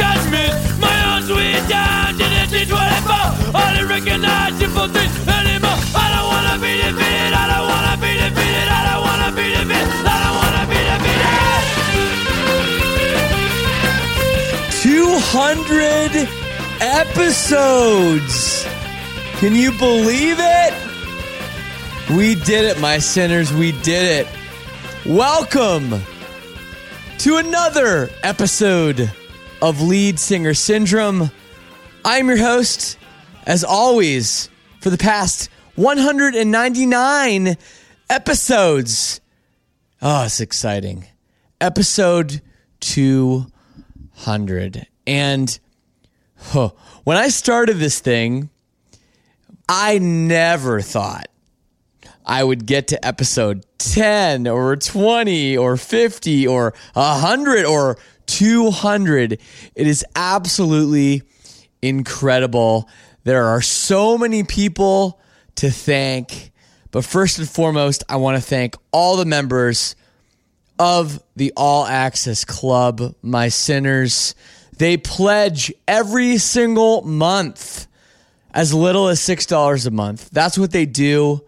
Judgment My own sweet down to the T24 I don't recognize simple things anymore I don't wanna be defeated, I don't wanna be defeated I don't wanna be defeated, I don't wanna be defeated 200 episodes. Can you believe it? We did it, my sinners. We did it. Welcome to another episode of Lead Singer Syndrome. I'm your host, as always, for the past 199 episodes. Oh, it's exciting. Episode 200. And huh, when I started this thing, I never thought I would get to episode 10 or 20 or 50 or 100 or 200. It is absolutely incredible. There are so many people to thank. But first and foremost, I want to thank all the members of the All Access Club, my sinners. They pledge every single month as little as $6 a month. That's what they do.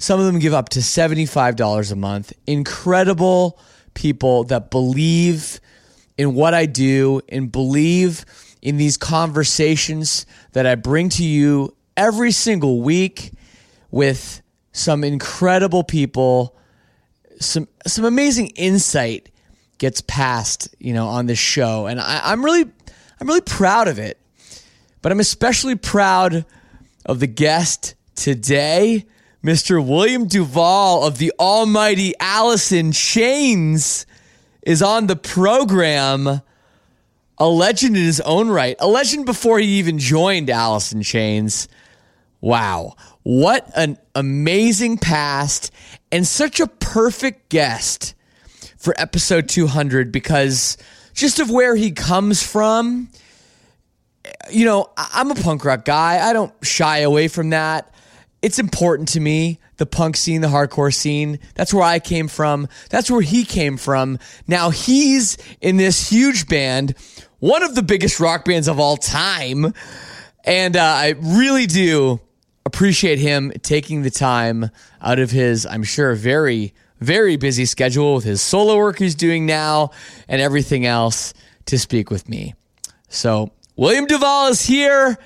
Some of them give up to $75 a month. Incredible people that believe in what I do and believe in these conversations that I bring to you every single week with some incredible people. Some some amazing insight gets passed, you know, on this show, and I, I'm really I'm really proud of it. But I'm especially proud of the guest today, Mr. William Duvall of the almighty Alice in Chains is on the program. A legend in his own right. A legend before he even joined Alice in Chains. Wow. What an amazing past and such a perfect guest for episode 200 because just of where he comes from you know, I'm a punk rock guy. I don't shy away from that. It's important to me, the punk scene, the hardcore scene. That's where I came from. That's where he came from. Now he's in this huge band, one of the biggest rock bands of all time. And uh, I really do appreciate him taking the time out of his, I'm sure, very, very busy schedule with his solo work he's doing now and everything else to speak with me. So, William Duvall is here.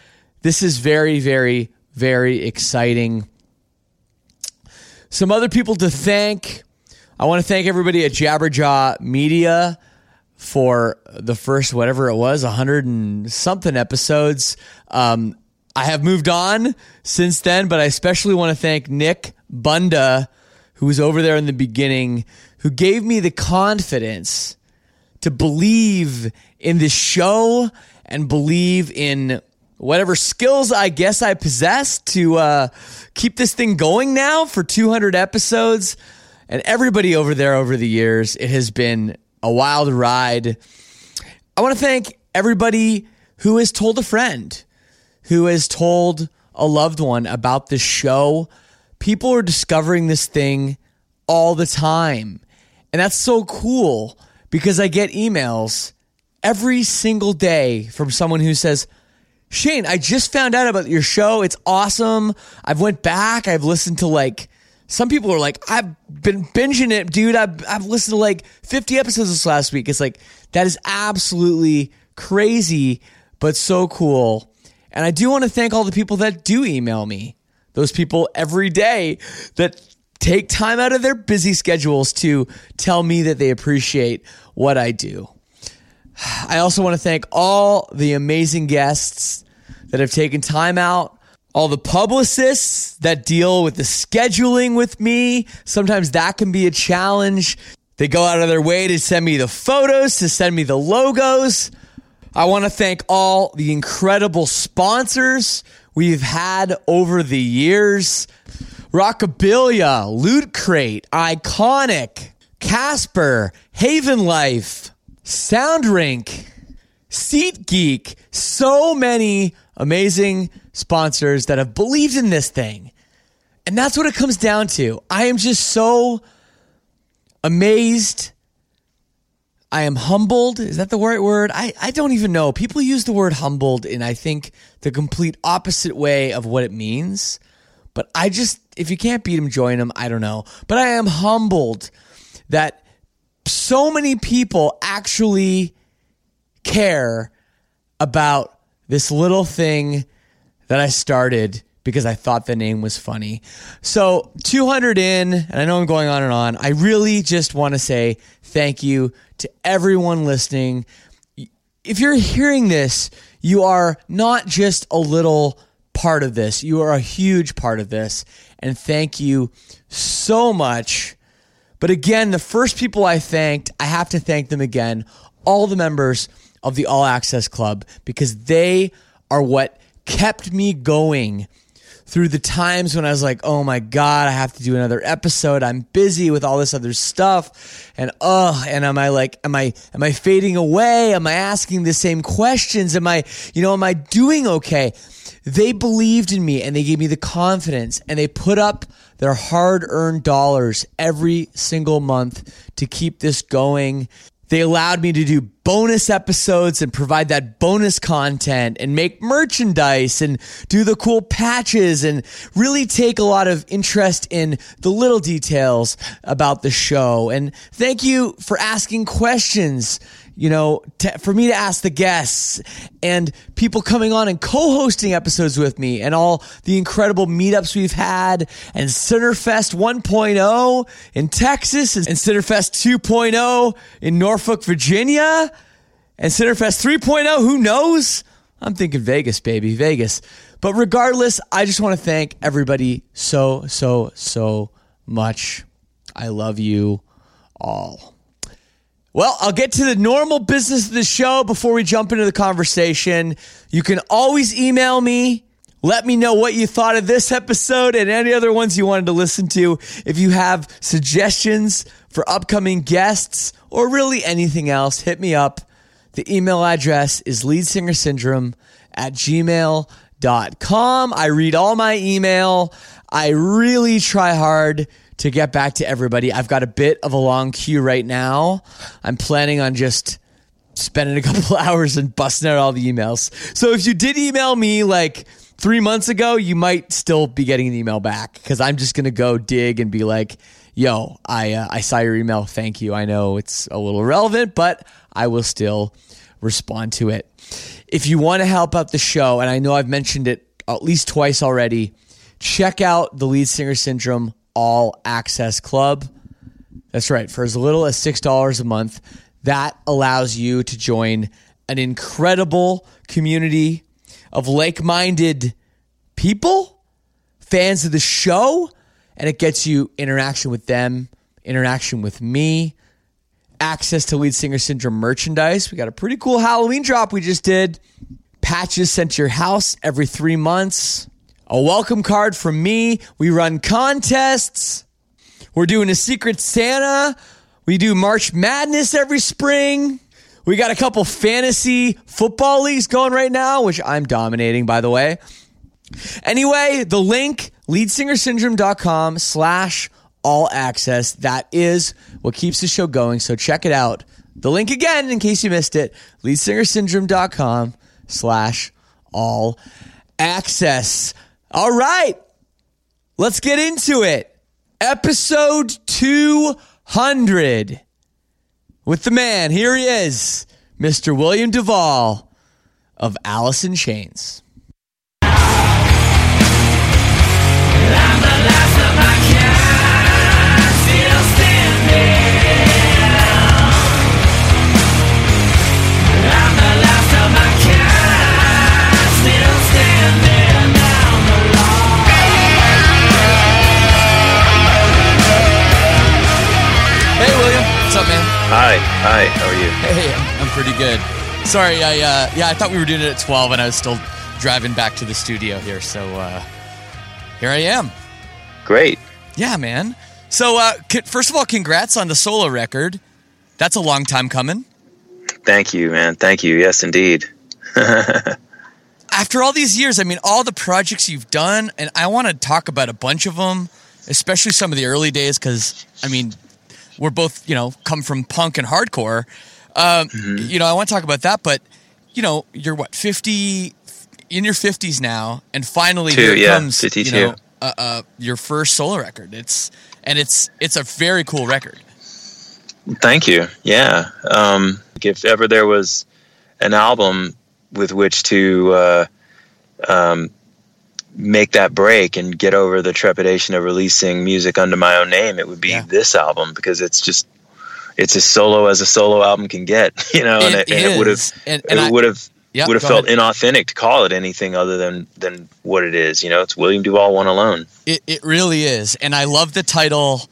This is very, very, very exciting. Some other people to thank. I want to thank everybody at Jabberjaw Media for the first, whatever it was, 100 and something episodes. Um, I have moved on since then, but I especially want to thank Nick Bunda, who was over there in the beginning, who gave me the confidence to believe in this show and believe in whatever skills I guess I possess to uh, keep this thing going now for 200 episodes. And everybody over there over the years, it has been a wild ride. I want to thank everybody who has told a friend, who has told a loved one about this show. People are discovering this thing all the time. And that's so cool because I get emails every single day from someone who says, Shane, I just found out about your show. It's awesome. I've went back. I've listened to like some people are like, I've been binging it, dude. I've, I've listened to like 50 episodes this last week. It's like, that is absolutely crazy, but so cool. And I do want to thank all the people that do email me, those people every day that take time out of their busy schedules to tell me that they appreciate what I do. I also want to thank all the amazing guests that have taken time out, all the publicists that deal with the scheduling with me. Sometimes that can be a challenge. They go out of their way to send me the photos, to send me the logos. I want to thank all the incredible sponsors we've had over the years. Rockabilia, Loot Crate, Iconic, Casper, Haven Life, Soundrink, SeatGeek, so many amazing sponsors that have believed in this thing. And that's what it comes down to. I am just so amazed. I am humbled. Is that the right word? I, I don't even know. People use the word humbled in, I think, the complete opposite way of what it means. But I just, if you can't beat them, join them. I don't know. But I am humbled that so many people actually care about this little thing that I started because I thought the name was funny. So 200 in, and I know I'm going on and on. I really just want to say thank you to everyone listening. If you're hearing this, you are not just a little part of this, you are a huge part of this. And thank you so much. But again, the first people I thanked, I have to thank them again, all the members of the All Access Club, because they are what kept me going through the times when I was like, oh my God, I have to do another episode. I'm busy with all this other stuff. And oh, and am I like, am I, am I fading away? Am I asking the same questions? Am I, you know, am I doing okay? They believed in me and they gave me the confidence and they put up their hard earned dollars every single month to keep this going. They allowed me to do bonus episodes and provide that bonus content and make merchandise and do the cool patches and really take a lot of interest in the little details about the show. And thank you for asking questions you know, to, for me to ask the guests and people coming on and co-hosting episodes with me and all the incredible meetups we've had and Centerfest 1.0 in Texas and Centerfest 2.0 in Norfolk, Virginia and Centerfest 3.0. Who knows? I'm thinking Vegas, baby, Vegas. But regardless, I just want to thank everybody so, so, so much. I love you all. Well, I'll get to the normal business of the show before we jump into the conversation. You can always email me. Let me know what you thought of this episode and any other ones you wanted to listen to. If you have suggestions for upcoming guests or really anything else, hit me up. The email address is leadsingersyndrome at gmail.com. I read all my email. I really try hard to get back to everybody. I've got a bit of a long queue right now. I'm planning on just spending a couple hours and busting out all the emails. So if you did email me like three months ago, you might still be getting an email back because I'm just going to go dig and be like, yo, I, uh, I saw your email. Thank you. I know it's a little relevant, but I will still respond to it. If you want to help out the show, and I know I've mentioned it at least twice already, check out the Lead Singer Syndrome all Access Club. That's right. For as little as $6 a month, that allows you to join an incredible community of like minded people, fans of the show, and it gets you interaction with them, interaction with me, access to Lead Singer Syndrome merchandise. We got a pretty cool Halloween drop we just did. Patches sent to your house every three months a welcome card from me. We run contests. We're doing a Secret Santa. We do March Madness every spring. We got a couple fantasy football leagues going right now, which I'm dominating, by the way. Anyway, the link, leadsingersyndrome.com slash all access. That is what keeps the show going. So check it out. The link again, in case you missed it, leadsingersyndrome.com slash all access. All right, let's get into it. Episode 200 with the man. Here he is, Mr. William Duvall of Alice in Chains. Hi, hi. How are you? Hey, I'm, pretty good. Sorry, I uh, yeah, I thought we were doing it at 12, and I was still driving back to the studio here. So uh, here I am. Great. Yeah, man. So uh, first of all, congrats on the solo record. That's a long time coming. Thank you, man. Thank you. Yes, indeed. After all these years, I mean, all the projects you've done, and I want to talk about a bunch of them, especially some of the early days, because I mean, we're both you know come from punk and hardcore. Um, You know, I want to talk about that, but you know, you're what 50 in your 50s now, and finally Two, here yeah, comes 52. you know uh, uh, your first solo record. It's and it's it's a very cool record. Thank you. Yeah. Um, if ever there was an album with which to uh, um, make that break and get over the trepidation of releasing music under my own name, it would be Yeah. this album because it's just it's as solo as a solo album can get. You know, and It it, would have. It would have Yeah, would have felt ahead. inauthentic to call it anything other than than what it is. You know, it's William Duvall one alone. It it really is, and I love the title,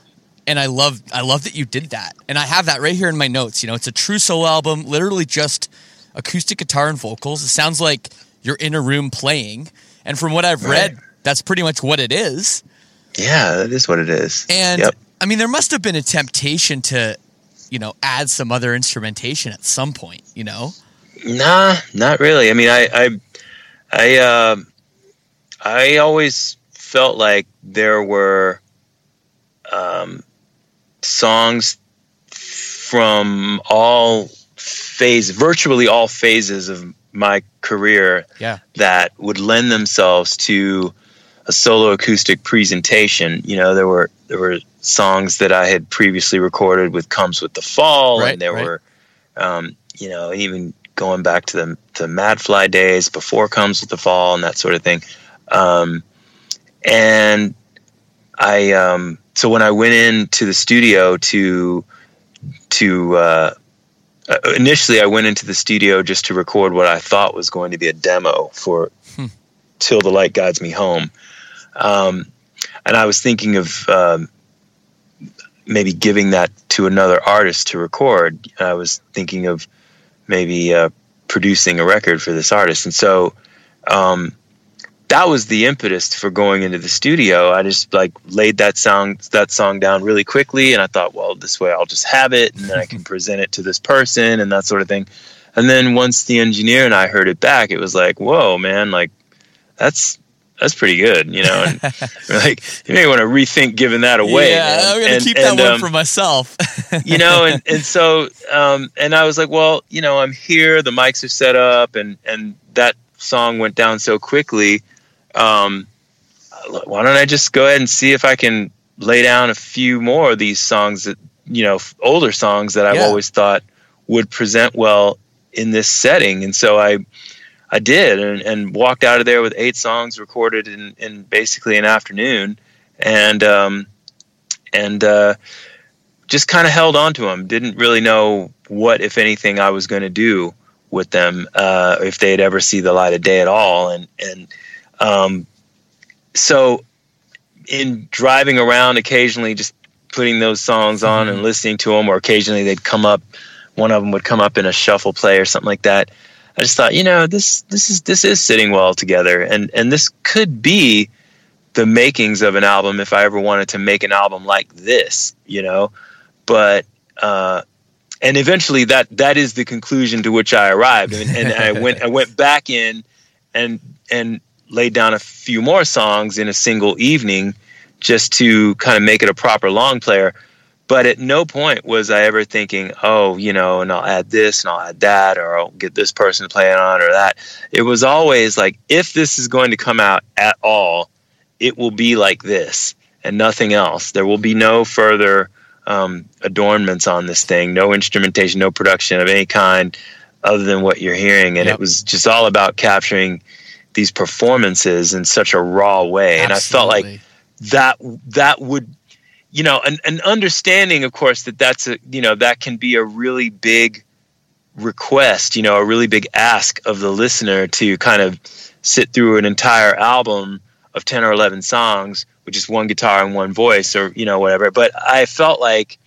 and I love I love that you did that, and I have that right here in my notes. You know, it's a true solo album, literally just acoustic guitar and vocals. It sounds like you're in a room playing, and from what I've read, that's pretty much what it is. Yeah, that is what it is. And Yep. I mean, there must have been a temptation to, you know, add some other instrumentation at some point. You know, Nah, not really. I mean, I, I, I, uh, I always felt like there were um, songs from all phase, virtually all phases of my career yeah, that would lend themselves to a solo acoustic presentation. You know, there were there were songs that I had previously recorded with "Comes with the Fall," Right, and there right. were, um, you know, even going back to the the Madfly days before "Comes with the Fall" and that sort of thing. Um, and I, um, so when I went into the studio to to uh, uh, initially I went into the studio just to record what I thought was going to be a demo for "Till the Light Guides Me Home," um, and I was thinking of um, maybe giving that to another artist to record. I was thinking of maybe uh, producing a record for this artist, and so. Um, that was the impetus for going into the studio. I just like laid that song that song down really quickly, and I thought, well, this way I'll just have it, and then I can present it to this person and that sort of thing. And then once the engineer and I heard it back, it was like, whoa, man, like that's that's pretty good, you know. And like, you may want to rethink giving that away. yeah. man. I'm gonna And- keep that and, one um, for myself. you know and, and so um, and i was like well you know i'm here the mics are set up and and that song went down so quickly um, why don't i just go ahead and see if i can lay down a few more of these songs that you know older songs that i've Yeah. always thought would present well in this setting and so i i did and, and walked out of there with eight songs recorded in, in basically an afternoon and um, and uh, just kind of held on to them. Didn't really know what, if anything, I was going to do with them, uh, if they'd ever see the light of day at all. And and um, so, in driving around, occasionally just putting those songs on and listening to them, or occasionally they'd come up. One of them would come up in a shuffle play or something like that. I just thought, you know, this this is this is sitting well together, and and this could be the makings of an album if I ever wanted to make an album like this, you know. But uh, and eventually that that is the conclusion to which I arrived, and, and I went I went back in and and laid down a few more songs in a single evening just to kind of make it a proper long player. But at no point was I ever thinking, oh, you know, and I'll add this and I'll add that, or I'll get this person to play it on or that. It was always like, if this is going to come out at all, it will be like this and nothing else. There will be no further um, adornments on this thing, no instrumentation, no production of any kind other than what you're hearing. And yep. it was just all about capturing these performances in such a raw way. Absolutely. And I felt like that that would you know an, an understanding of course that that's a you know that can be a really big request you know a really big ask of the listener to kind of sit through an entire album of 10 or 11 songs with just one guitar and one voice or you know whatever but i felt like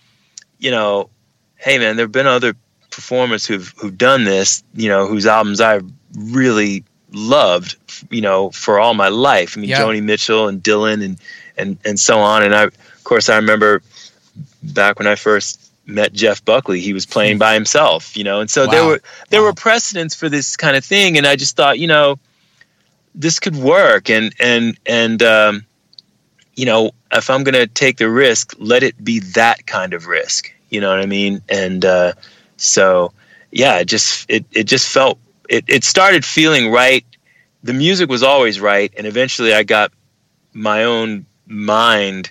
you know hey man there've been other performers who've who've done this you know whose albums i've really loved you know for all my life i mean yeah. joni mitchell and dylan and and and so on. And I, of course, I remember back when I first met Jeff Buckley, he was playing by himself, you know, and so wow. there were there wow. were precedents for this kind of thing, and I just thought, you know, this could work, and and and um, you know, if I'm going to take the risk, let it be that kind of risk, you know what I mean? And uh, so, yeah, it just it it just felt it it started feeling right. The music was always right, and eventually I got my own mind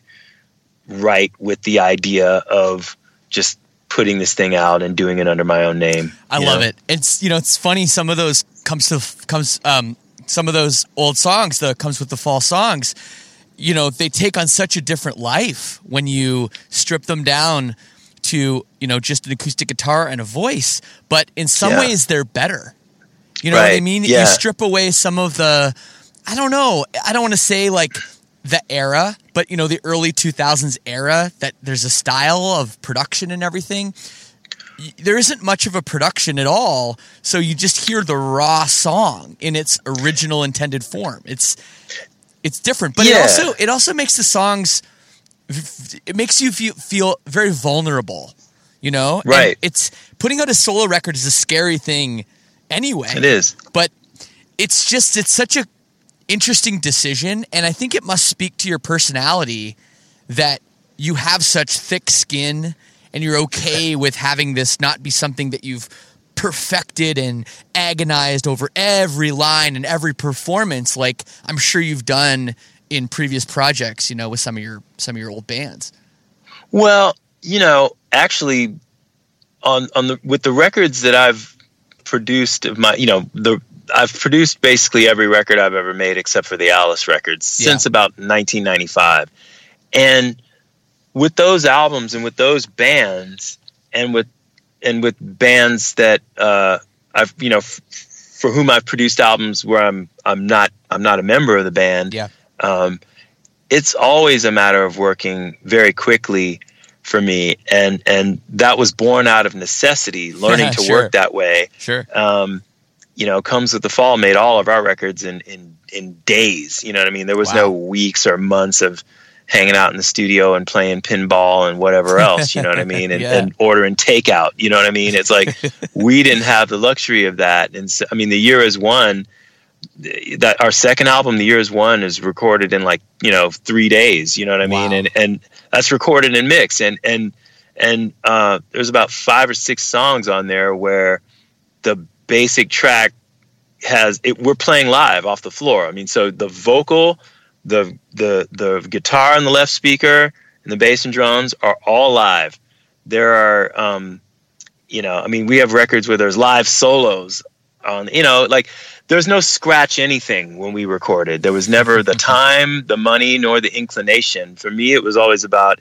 right with the idea of just putting this thing out and doing it under my own name. I love know? it. It's you know it's funny some of those comes to comes um some of those old songs that comes with the fall songs you know they take on such a different life when you strip them down to you know just an acoustic guitar and a voice but in some yeah. ways they're better you know right. what i mean yeah. you strip away some of the i don't know i don't want to say like the era, but you know, the early 2000s era that there's a style of production and everything. There isn't much of a production at all, so you just hear the raw song in its original intended form. It's it's different, but yeah. it also it also makes the songs it makes you feel feel very vulnerable, you know? Right. And it's putting out a solo record is a scary thing anyway. It is. But it's just it's such a interesting decision, and I think it must speak to your personality that you have such thick skin and you're okay with having this not be something that you've perfected and agonized over every line and every performance like I'm sure you've done in previous projects, you know, with some of your some of your old bands. Well, you know, actually on on the with the records that I've produced my, you know, the I've produced basically every record I've ever made except for the Alice records yeah. since about 1995. And with those albums and with those bands and with and with bands that uh, I've you know f- for whom I've produced albums where I'm I'm not I'm not a member of the band. Yeah. Um, it's always a matter of working very quickly for me, and and that was born out of necessity, learning to sure. work that way. Sure. Um, you know, comes with the fall made all of our records in in in days. You know what I mean? There was wow. no weeks or months of hanging out in the studio and playing pinball and whatever else. You know what I mean? And, yeah. and ordering takeout. You know what I mean? It's like we didn't have the luxury of that. And so, I mean, the year is one. That our second album, the year is one, is recorded in like you know three days. You know what I mean? Wow. And and that's recorded and mixed. And and and uh, there's about five or six songs on there where the basic track has it we're playing live off the floor. I mean, so the vocal, the the the guitar and the left speaker and the bass and drums are all live. There are um you know, I mean, we have records where there's live solos on, you know, like there's no scratch anything when we recorded. There was never the time, the money, nor the inclination. For me, it was always about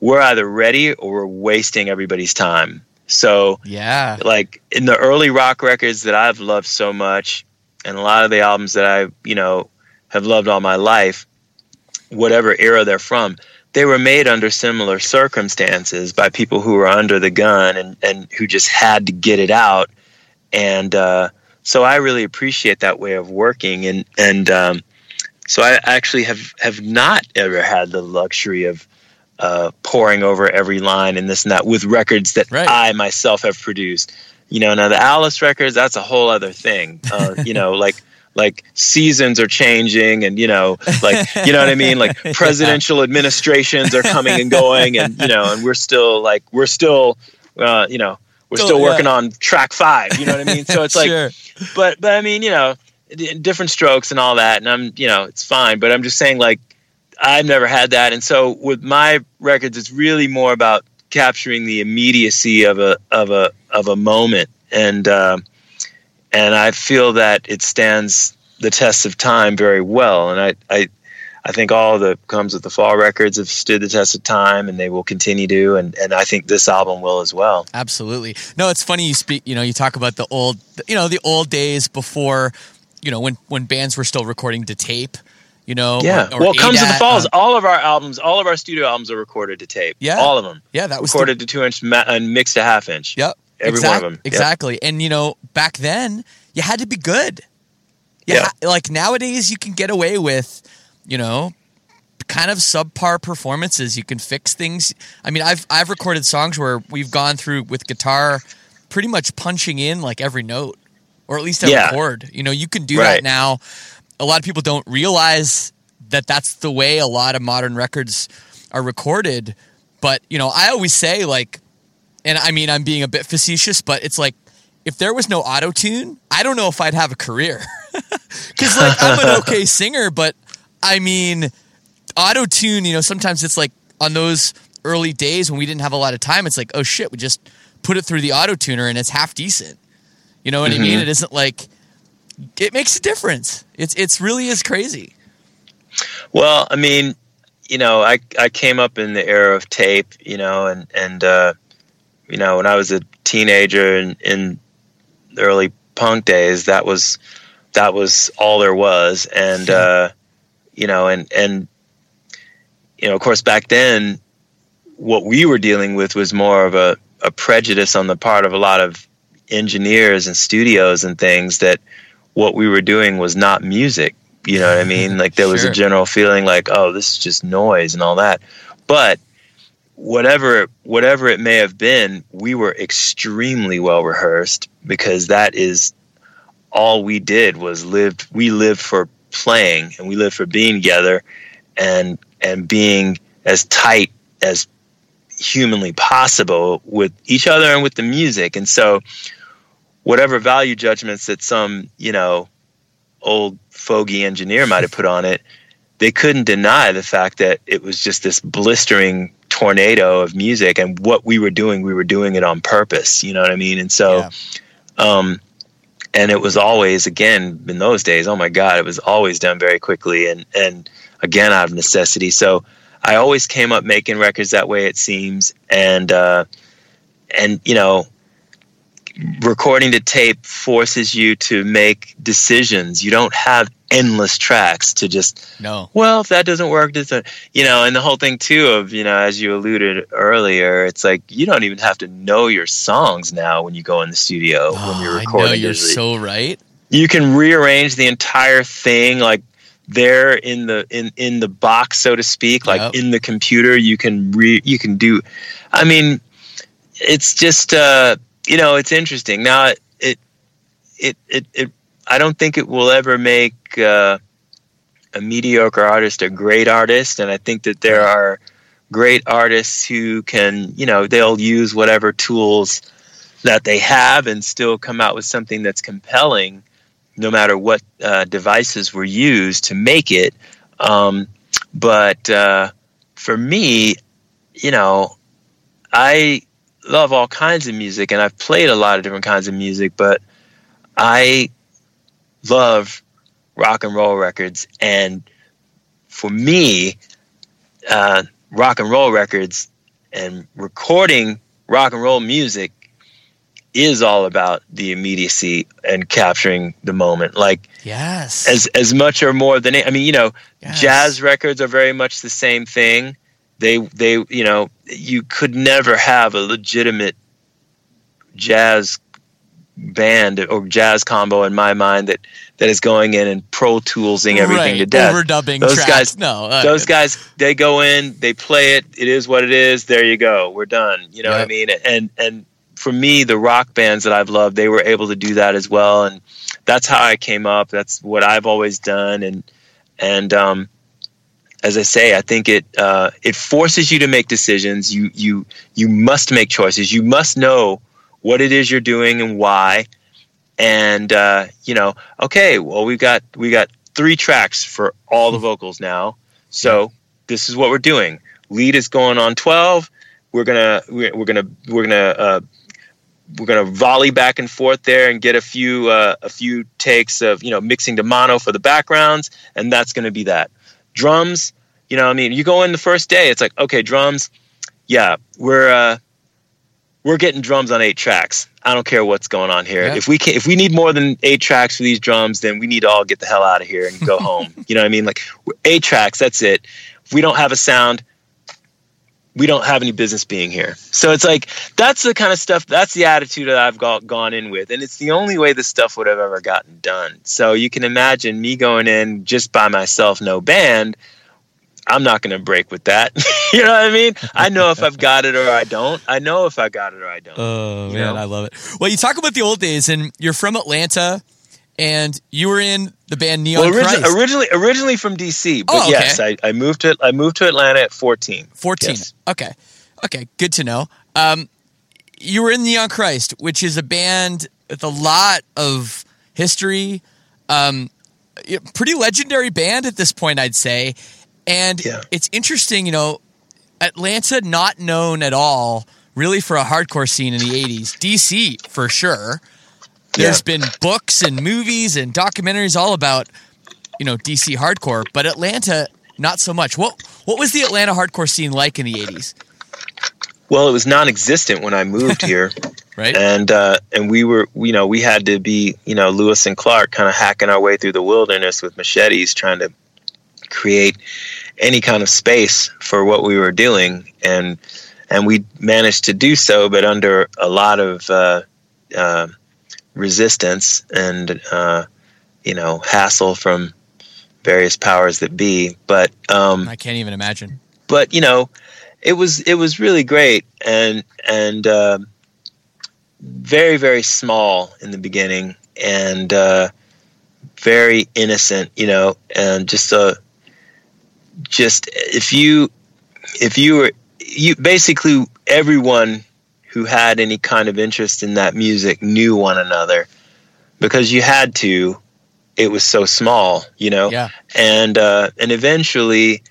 we're either ready or we're wasting everybody's time. So yeah, like in the early rock records that I've loved so much, and a lot of the albums that I you know have loved all my life, whatever era they're from, they were made under similar circumstances by people who were under the gun and and who just had to get it out, and uh, so I really appreciate that way of working, and and um, so I actually have have not ever had the luxury of uh, poring over every line and this and that with records that Right. I myself have produced. You know, now the Alice records, that's a whole other thing. Uh, you know, like like seasons are changing and you know like you know what i mean like presidential administrations are coming and going and you know and we're still like we're still uh, you know we're Still, still yeah. working on track five you know what i mean so it's like Sure. but but I mean, you know, different strokes and all that, and I'm you know it's fine. But I'm just saying like I've never had that, and so with my records, it's really more about capturing the immediacy of a of a of a moment, and uh, and I feel that it stands the test of time very well, and I I. I think all the comes with the fall records have stood the test of time, and they will continue to, and, and I think this album will as well. Absolutely. No, it's funny you speak. You know, you talk about the old, you know, the old days before, you know, when when bands were still recording to tape. You know, Yeah. or- or well, comes to the falls. um, all of our albums, all of our studio albums are recorded to tape. Yeah. All of them. yeah, that was the- recorded to two inch ma- and mixed to half inch. Yep. Every exact- one of them. Yep. Exactly. And you know, back then you had to be good. You Yeah. ha- like nowadays you can get away with, you know, kind of subpar performances. You can fix things. I mean, I've I've recorded songs where we've gone through with guitar pretty much punching in like every note or at least every Yeah. chord. You know, you can do Right. that now. A lot of people don't realize that that's the way a lot of modern records are recorded. But, you know, I always say like and I mean I'm being a bit facetious, but it's like if there was no auto tune, I don't know if I'd have a career. Cuz like I'm an okay singer, but I mean auto tune, you know, sometimes it's like on those early days when we didn't have a lot of time, it's like, oh shit, we just put it through the auto tuner and it's half decent. You know what I mean? It isn't like it makes a difference. It's it's really is crazy. Well, I mean, you know, I I came up in the era of tape, you know, and and uh, you know, when I was a teenager in, in the early punk days, that was that was all there was, and uh, you know, and and you know, of course, back then, what we were dealing with was more of a, a prejudice on the part of a lot of engineers and studios and things that what we were doing was not music. You know what I mean? Like there was Sure. a general feeling like, oh, this is just noise and all that. But whatever whatever it may have been, we were extremely well rehearsed because that is all we did was lived we lived for playing and we lived for being together and and being as tight as humanly possible with each other and with the music. And so whatever value judgments that some, you know, old fogey engineer might have put on it, they couldn't deny the fact that it was just this blistering tornado of music and what we were doing, we were doing it on purpose. You know what I mean? And so Yeah. um and it was always again in those days, oh my God, it was always done very quickly and and again out of necessity. So I always came up making records that way it seems and uh and you know recording to tape forces you to make decisions. You don't have endless tracks to just No. well, if that doesn't work, this, uh, you know, and the whole thing too of, you know, as you alluded earlier, it's like you don't even have to know your songs now when you go in the studio when you're Oh, recording. I know you're so right. you can rearrange the entire thing like there in the in in the box so to speak like Yep. in the computer you can re you can do i mean it's just uh you know it's interesting now it it it, it i don't think it will ever make uh a mediocre artist a great artist and i think that there are great artists who can you know they'll use whatever tools that they have and still come out with something that's compelling no matter what uh, devices were used to make it. Um, but uh, for me you know i love all kinds of music and i've played a lot of different kinds of music but i love rock and roll records and for me uh, rock and roll records and recording rock and roll music is all about the immediacy and capturing the moment like Yes. as as much or more than i mean you know Yes. jazz records are very much the same thing they they you know you could never have a legitimate jazz band or jazz combo in my mind that that is going in and pro toolsing everything right. to death. Overdubbing Those tracks. guys- no, uh, Those guys, they go in, they play it. It is what it is. There you go. We're done. You know what I mean? And and for me, the rock bands that I've loved, they were able to do that as well. And that's how I came up. That's what I've always done. And and um, as I say, I think it uh, it forces you to make decisions. You you you must make choices. You must know what it is you're doing and why. And uh, you know, okay, well we've got we got three tracks for all the vocals now. So this is what we're doing. Lead is going on twelve. We're gonna we're, we're gonna we're gonna uh, we're gonna volley back and forth there and get a few uh, a few takes of you know mixing to mono for the backgrounds, and that's gonna be that. Drums, you know, I mean, you go in the first day, it's like okay, drums, yeah, we're uh, we're getting drums on eight tracks. I don't care what's going on here. Yeah. If we can, if we need more than eight tracks for these drums, then we need to all get the hell out of here and go home. You know what I mean? Like eight tracks, that's it. If we don't have a sound, we don't have any business being here. So it's like that's the kind of stuff. That's the attitude that I've got, gone in with, and it's the only way this stuff would have ever gotten done. So you can imagine me going in just by myself, no band. I'm not going to break with that. you know what I mean? I know if I've got it or I don't. I know if I got it or I don't. Oh man, know? I love it. Well, you talk about the old days, and you're from Atlanta, and you were in the band Neon well, origi- originally, originally from DC, but Oh, okay. yes, I, I moved to I moved to Atlanta at 14. 14. Yes. Okay. Okay. Good to know. Um, you were in Neon Christ, which is a band with a lot of history. Um, pretty legendary band at this point, I'd say. And Yeah. it's interesting, you know, Atlanta not known at all really for a hardcore scene in the 80s. DC for sure. There's Yeah. been books and movies and documentaries all about, you know, DC hardcore, but Atlanta not so much. What what was the Atlanta hardcore scene like in the 80s? Well, it was non-existent when I moved here. Right? and uh, and we were you know we had to be you know Lewis and Clark kind of hacking our way through the wilderness with machetes trying to create any kind of space for what we were doing. And and we managed to do so but under a lot of uh, uh, resistance and uh, you know hassle from various powers that be. But um, I can't even imagine. but you know, it was it was really great. And and uh, very very small in the beginning and uh, very innocent, you know, and just a just if you if you were you basically everyone who had any kind of interest in that music knew one another because you had to it was so small you know Yeah. and uh, and eventually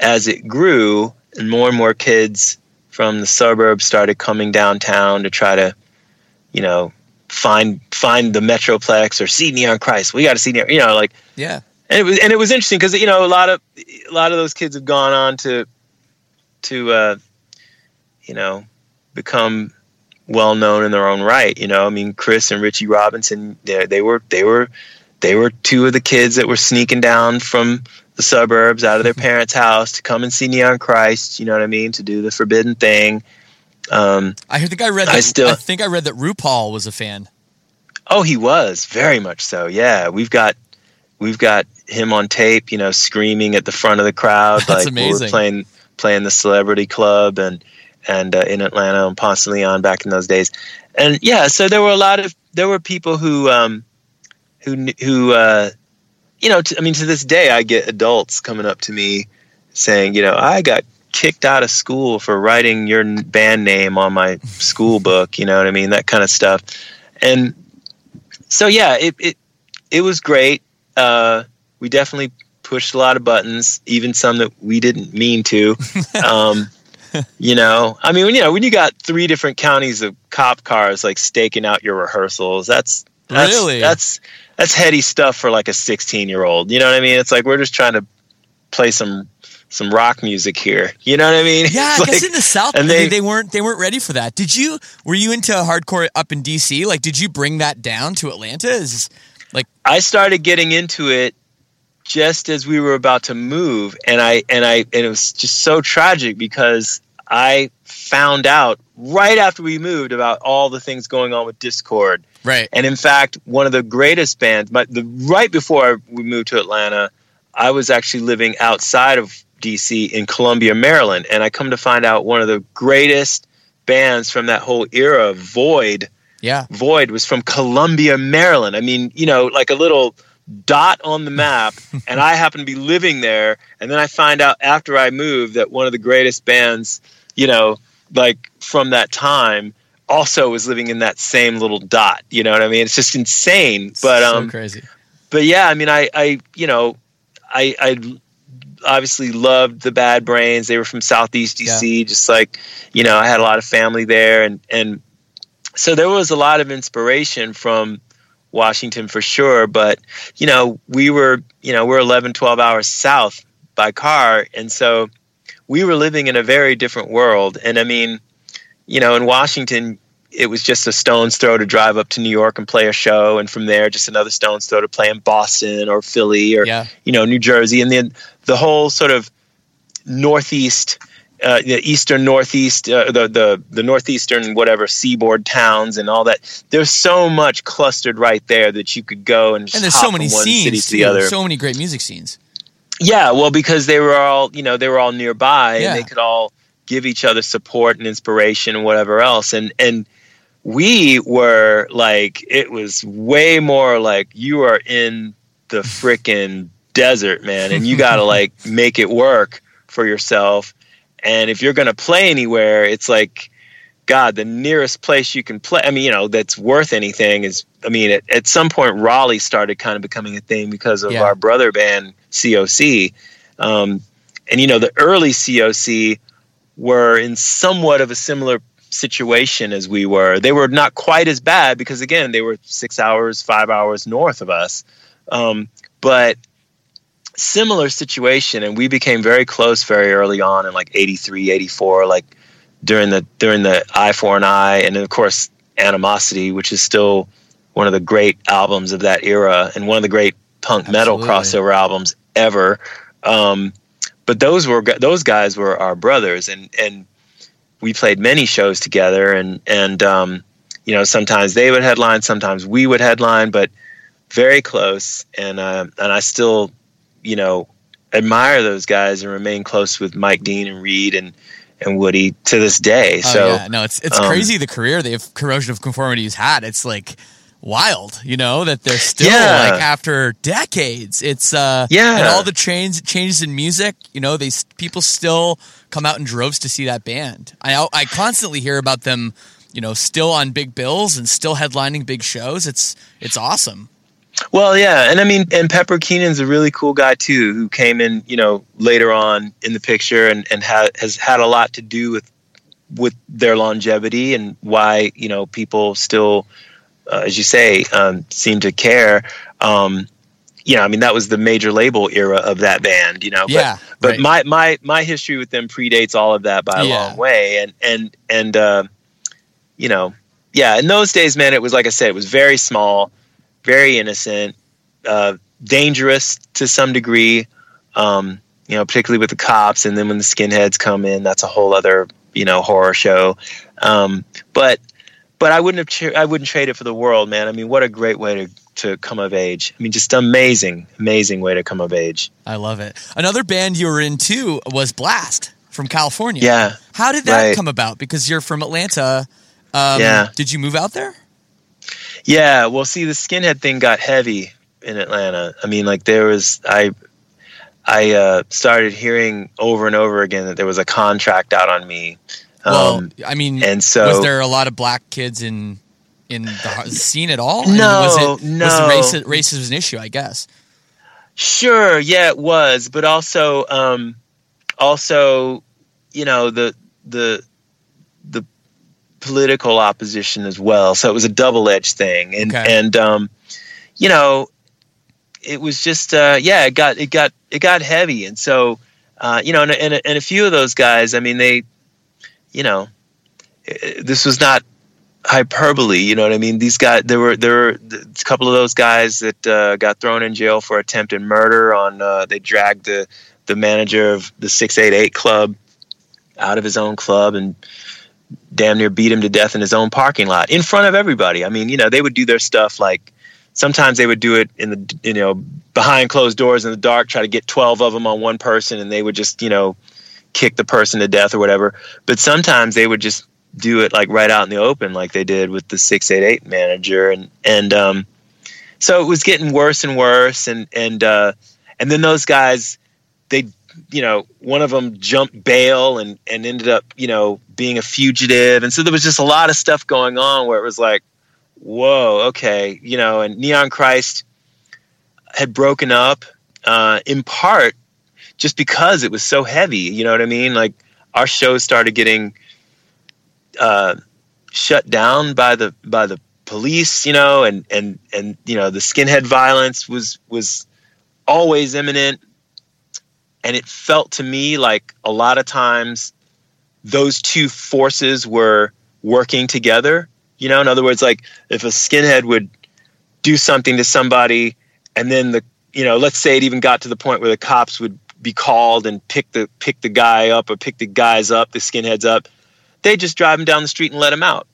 as it grew and more and more kids from the suburbs started coming downtown to try to you know find find the metroplex or see neon christ we got to see neon you know like Yeah. And it was and it was interesting because you know a lot of a lot of those kids have gone on to to uh, you know become well known in their own right. You know, I mean, Chris and Richie Robinson, they, they were they were they were two of the kids that were sneaking down from the suburbs out of their parents' house to come and see Neon Christ. You know what I mean? To do the forbidden thing. Um, I think I read that I I, still- think I read that RuPaul was a fan. Oh, he was very much so. Yeah, we've got we've got him on tape. You know, screaming at the front of the crowd That's like when we amazing. were playing playing the Celebrity Club and and uh, in Atlanta and Ponce de Leon back in those days. And yeah, so there were a lot of there were people who um, who who uh, you know. T- I mean, to this day, I get adults coming up to me saying, you know, I got kicked out of school for writing your band name on my school book. You know what I mean? That kind of stuff. And so yeah, it it it was great. Uh, we definitely pushed a lot of buttons, even some that we didn't mean to. Um, you know, I mean, when you know when you got three different counties of cop cars like staking out your rehearsals, that's, that's Really? that's that's heady stuff for like a 16 year old. You know what I mean? It's like we're just trying to play some some rock music here. You know what I mean? Yeah, guess like- in the South and they, they- they weren't they weren't ready for that. Did you were you into hardcore up in DC? Like did you bring that down to Atlanta? Is like I started getting into it just as we were about to move and I and I and it was just so tragic because I found out right after we moved about all the things going on with Dischord. Right. And in fact, one of the greatest bands, but the right before we moved to Atlanta, I was actually living outside of DC in Columbia, Maryland, and I come to find out one of the greatest bands from that whole era, Void. Yeah. Void was from Columbia, Maryland. I mean, you know, like a little dot on the map, and I happen to be living there. And then I find out after I move that one of the greatest bands, you know, like from that time, also was living in that same little dot. You know what I mean? It's just insane. But so um, crazy. but yeah, I mean, I, I, you know, I, I obviously loved the Bad Brains. They were from Southeast DC, just like, you know, I had a lot of family there, and and so there was a lot of inspiration from Washington for sure. But you know, we were, you know, we're 11, 12 hours south by car, and so we were living in a very different world. And I mean, you know, in Washington, it was just a stone's throw to drive up to New York and play a show, and from there, just another stone's throw to play in Boston or Philly or Yeah. you know New Jersey, and then the whole sort of northeast, uh, the eastern northeast, uh, the the the northeastern whatever seaboard towns and all that. There's so much clustered right there that you could go and just And there's hop so many from one city scenes to the other. So many great music scenes. Yeah, well, because they were all, you know, they were all nearby Yeah. and they could all give each other support and inspiration and whatever else. And and we were like, it was way more like you are in the freaking desert, man, and you got to like make it work for yourself. And if you're gonna play anywhere, it's like, God, the nearest place you can play. I mean, you know, that's worth anything is. I mean, at, at some point, Raleigh started kind of becoming a thing because of Yeah. our brother band COC, um, and you know, the early COC were in somewhat of a similar situation as we were. They were not quite as bad because again, they were six hours, five hours north of us, um, but similar situation. And we became very close very early on in like 83, 84, like during the during the Eye for an Eye, and then of course Animosity, which is still one of the great albums of that era and one of the great punk metal Absolutely. crossover albums ever. Um, but those were those guys were our brothers, and and we played many shows together, and and um, you know sometimes they would headline, sometimes we would headline, but very close, and uh, and I still you know admire those guys and remain close with Mike Dean and Reed and and Woody to this day. Oh, so yeah. no, it's it's um, crazy the career they've corrosion of conformity has had. It's like wild, you know, that they're still Yeah. like after decades. It's uh Yeah. and all the change changes in music, you know, they people still come out in droves to see that band. I I constantly hear about them, you know, still on big bills and still headlining big shows. It's it's awesome. Well, yeah, and I mean, and Pepper Keenan's a really cool guy too, who came in, you know, later on in the picture, and and ha- has had a lot to do with with their longevity and why you know people still, uh, as you say, um, seem to care. Um, you know, I mean, that was the major label era of that band, you know. But, Yeah, But right. my my my history with them predates all of that by a Yeah. long way, and and and uh, you know, yeah, in those days, man, it was like I said, it was very small, very innocent, uh, dangerous to some degree. Um, you know, particularly with the cops, and then when the skinheads come in, that's a whole other you know horror show. Um, but but I wouldn't have I wouldn't trade it for the world, man. I mean, what a great way to to come of age. I mean, just amazing, amazing way to come of age. I love it. Another band you were in too was Blast from California. Yeah. How did that Right. come about? Because you're from Atlanta. Um, Yeah. Did you move out there? Yeah, well, see, the skinhead thing got heavy in Atlanta. I mean, like there was I, I uh, started hearing over and over again that there was a contract out on me. Well, Um, I mean, and so- was there a lot of black kids in in the scene at all? No, was it, no. Was was an issue? I guess. Sure, yeah, it was, but also, um, also, you know, the the the political opposition as well. So it was a double edged thing, and Okay. and um, you know, it was just uh, yeah, it got it got it got heavy, and so uh, you know, and, and and a few of those guys, I mean, they, you know, this was not hyperbole. You know what I mean? These guys, there were there were a couple of those guys that uh, got thrown in jail for attempted murder. On uh, they dragged the the manager of the six eight eight club out of his own club and damn near beat him to death in his own parking lot in front of everybody. I mean, you know, they would do their stuff like sometimes they would do it in the you know behind closed doors in the dark, try to get twelve of them on one person, and they would just you know kick the person to death or whatever. But sometimes they would just do it like right out in the open, like they did with the six eight eight manager, and and um, so it was getting worse and worse, and and uh, and then those guys they you know one of them jumped bail and and ended up you know being a fugitive, and so there was just a lot of stuff going on where it was like, whoa, okay, you know, and Neon Christ had broken up uh, in part just because it was so heavy. You know what I mean? Like our shows started getting uh, shut down by the by the police. You know, and and and you know the skinhead violence was was always imminent, and it felt to me like a lot of times those two forces were working together. You know, in other words, like if a skinhead would do something to somebody, and then the you know, let's say it even got to the point where the cops would be called and pick the pick the guy up or pick the guys up, the skinheads up. They just drive him down the street and let him out.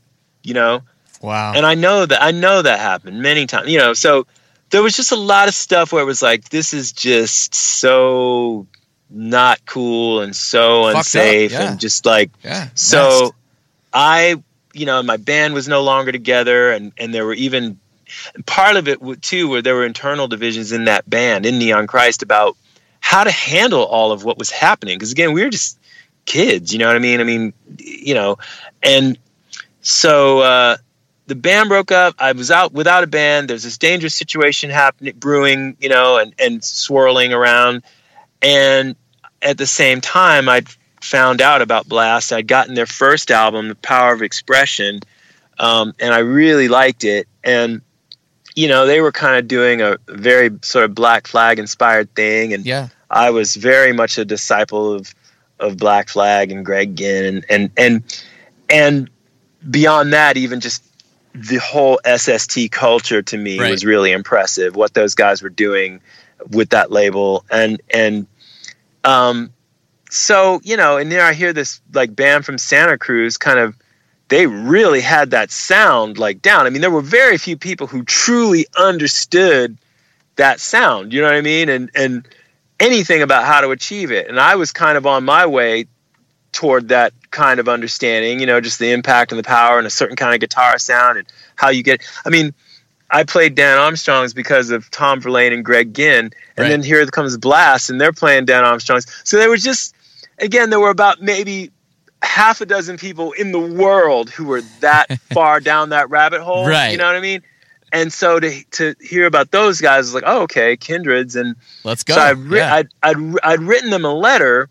You know. Wow. And I know that I know that happened many times. You know, so there was just a lot of stuff where it was like, this is just so not cool and so Fucked unsafe yeah. and just like yeah. so messed. I, you know, my band was no longer together, and and there were even part of it too, where there were internal divisions in that band in Neon Christ about how to handle all of what was happening. Because again, we were just kids, you know what I mean? I mean, you know, and so uh, the band broke up. I was out without a band. There's this dangerous situation happening, brewing, you know, and and swirling around, and at the same time, I'd found out about Blast. I'd gotten their first album, The Power of Expression, um, and I really liked it. And you know, they were kind of doing a very sort of Black Flag inspired thing, and yeah. I was very much a disciple of of Black Flag and Greg Ginn, and and and and beyond that, even just the whole SST culture to me Right. was really impressive. What those guys were doing with that label, and and um, so you know, and then I hear this like band from Santa Cruz, kind of. They really had that sound like down. I mean, there were very few people who truly understood that sound. You know what I mean? And and anything about how to achieve it. And I was kind of on my way toward that kind of understanding, you know, just the impact and the power and a certain kind of guitar sound and how you get. I mean, I played Dan Armstrong's because of Tom Verlaine and Greg Ginn, and Right. then here comes Blast, and they're playing Dan Armstrong's. So there was just, again, there were about maybe half a dozen people in the world who were that far down that rabbit hole. Right. You know what I mean? And so to to hear about those guys was like, oh, okay, kindreds, and Let's go. so I'd, ri- yeah. I'd, I'd, I'd written them a letter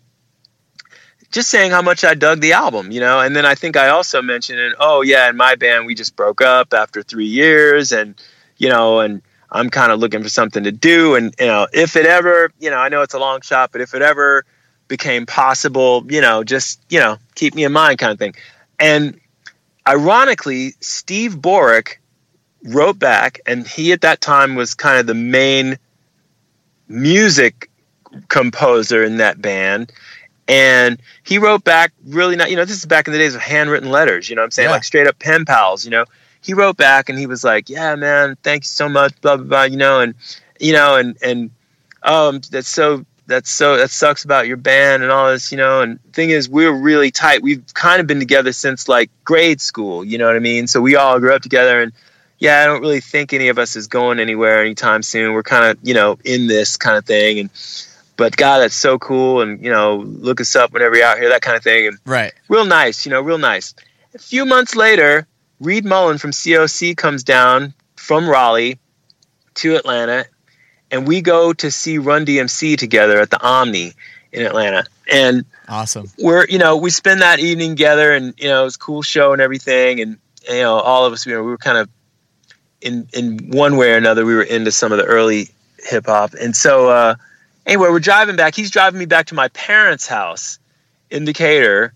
just saying how much I dug the album, you know. And then I think I also mentioned, it, oh, yeah, in my band, we just broke up after three years. And, you know, and I'm kind of looking for something to do. And, you know, if it ever, you know, I know it's a long shot, but if it ever became possible, you know, just, you know, keep me in mind kind of thing. And ironically, Steve Borick wrote back, and he at that time was kind of the main music composer in that band. And he wrote back really not, you know, this is back in the days of handwritten letters, you know what I'm saying? Yeah. Like straight up pen pals, you know. He wrote back and he was like, Yeah, man, thank you so much, blah, blah, blah, you know, and you know, and and um that's so that's so that sucks about your band and all this, you know. And thing is, we're really tight. We've kind of been together since like grade school, you know what I mean? So we all grew up together and yeah, I don't really think any of us is going anywhere anytime soon. We're kind of, you know, in this kind of thing. And, but God, that's so cool. And, you know, look us up whenever you're out here, that kind of thing. And right. real nice, you know, real nice. A few months later, Reed Mullin from COC comes down from Raleigh to Atlanta, and we go to see Run DMC together at the Omni in Atlanta. And Awesome. we're you know we spend that evening together and you know it was a cool show and everything and you know all of us you know we were kind of in in one way or another we were into some of the early hip hop and so uh anyway we're driving back. He's driving me back to my parents house in Decatur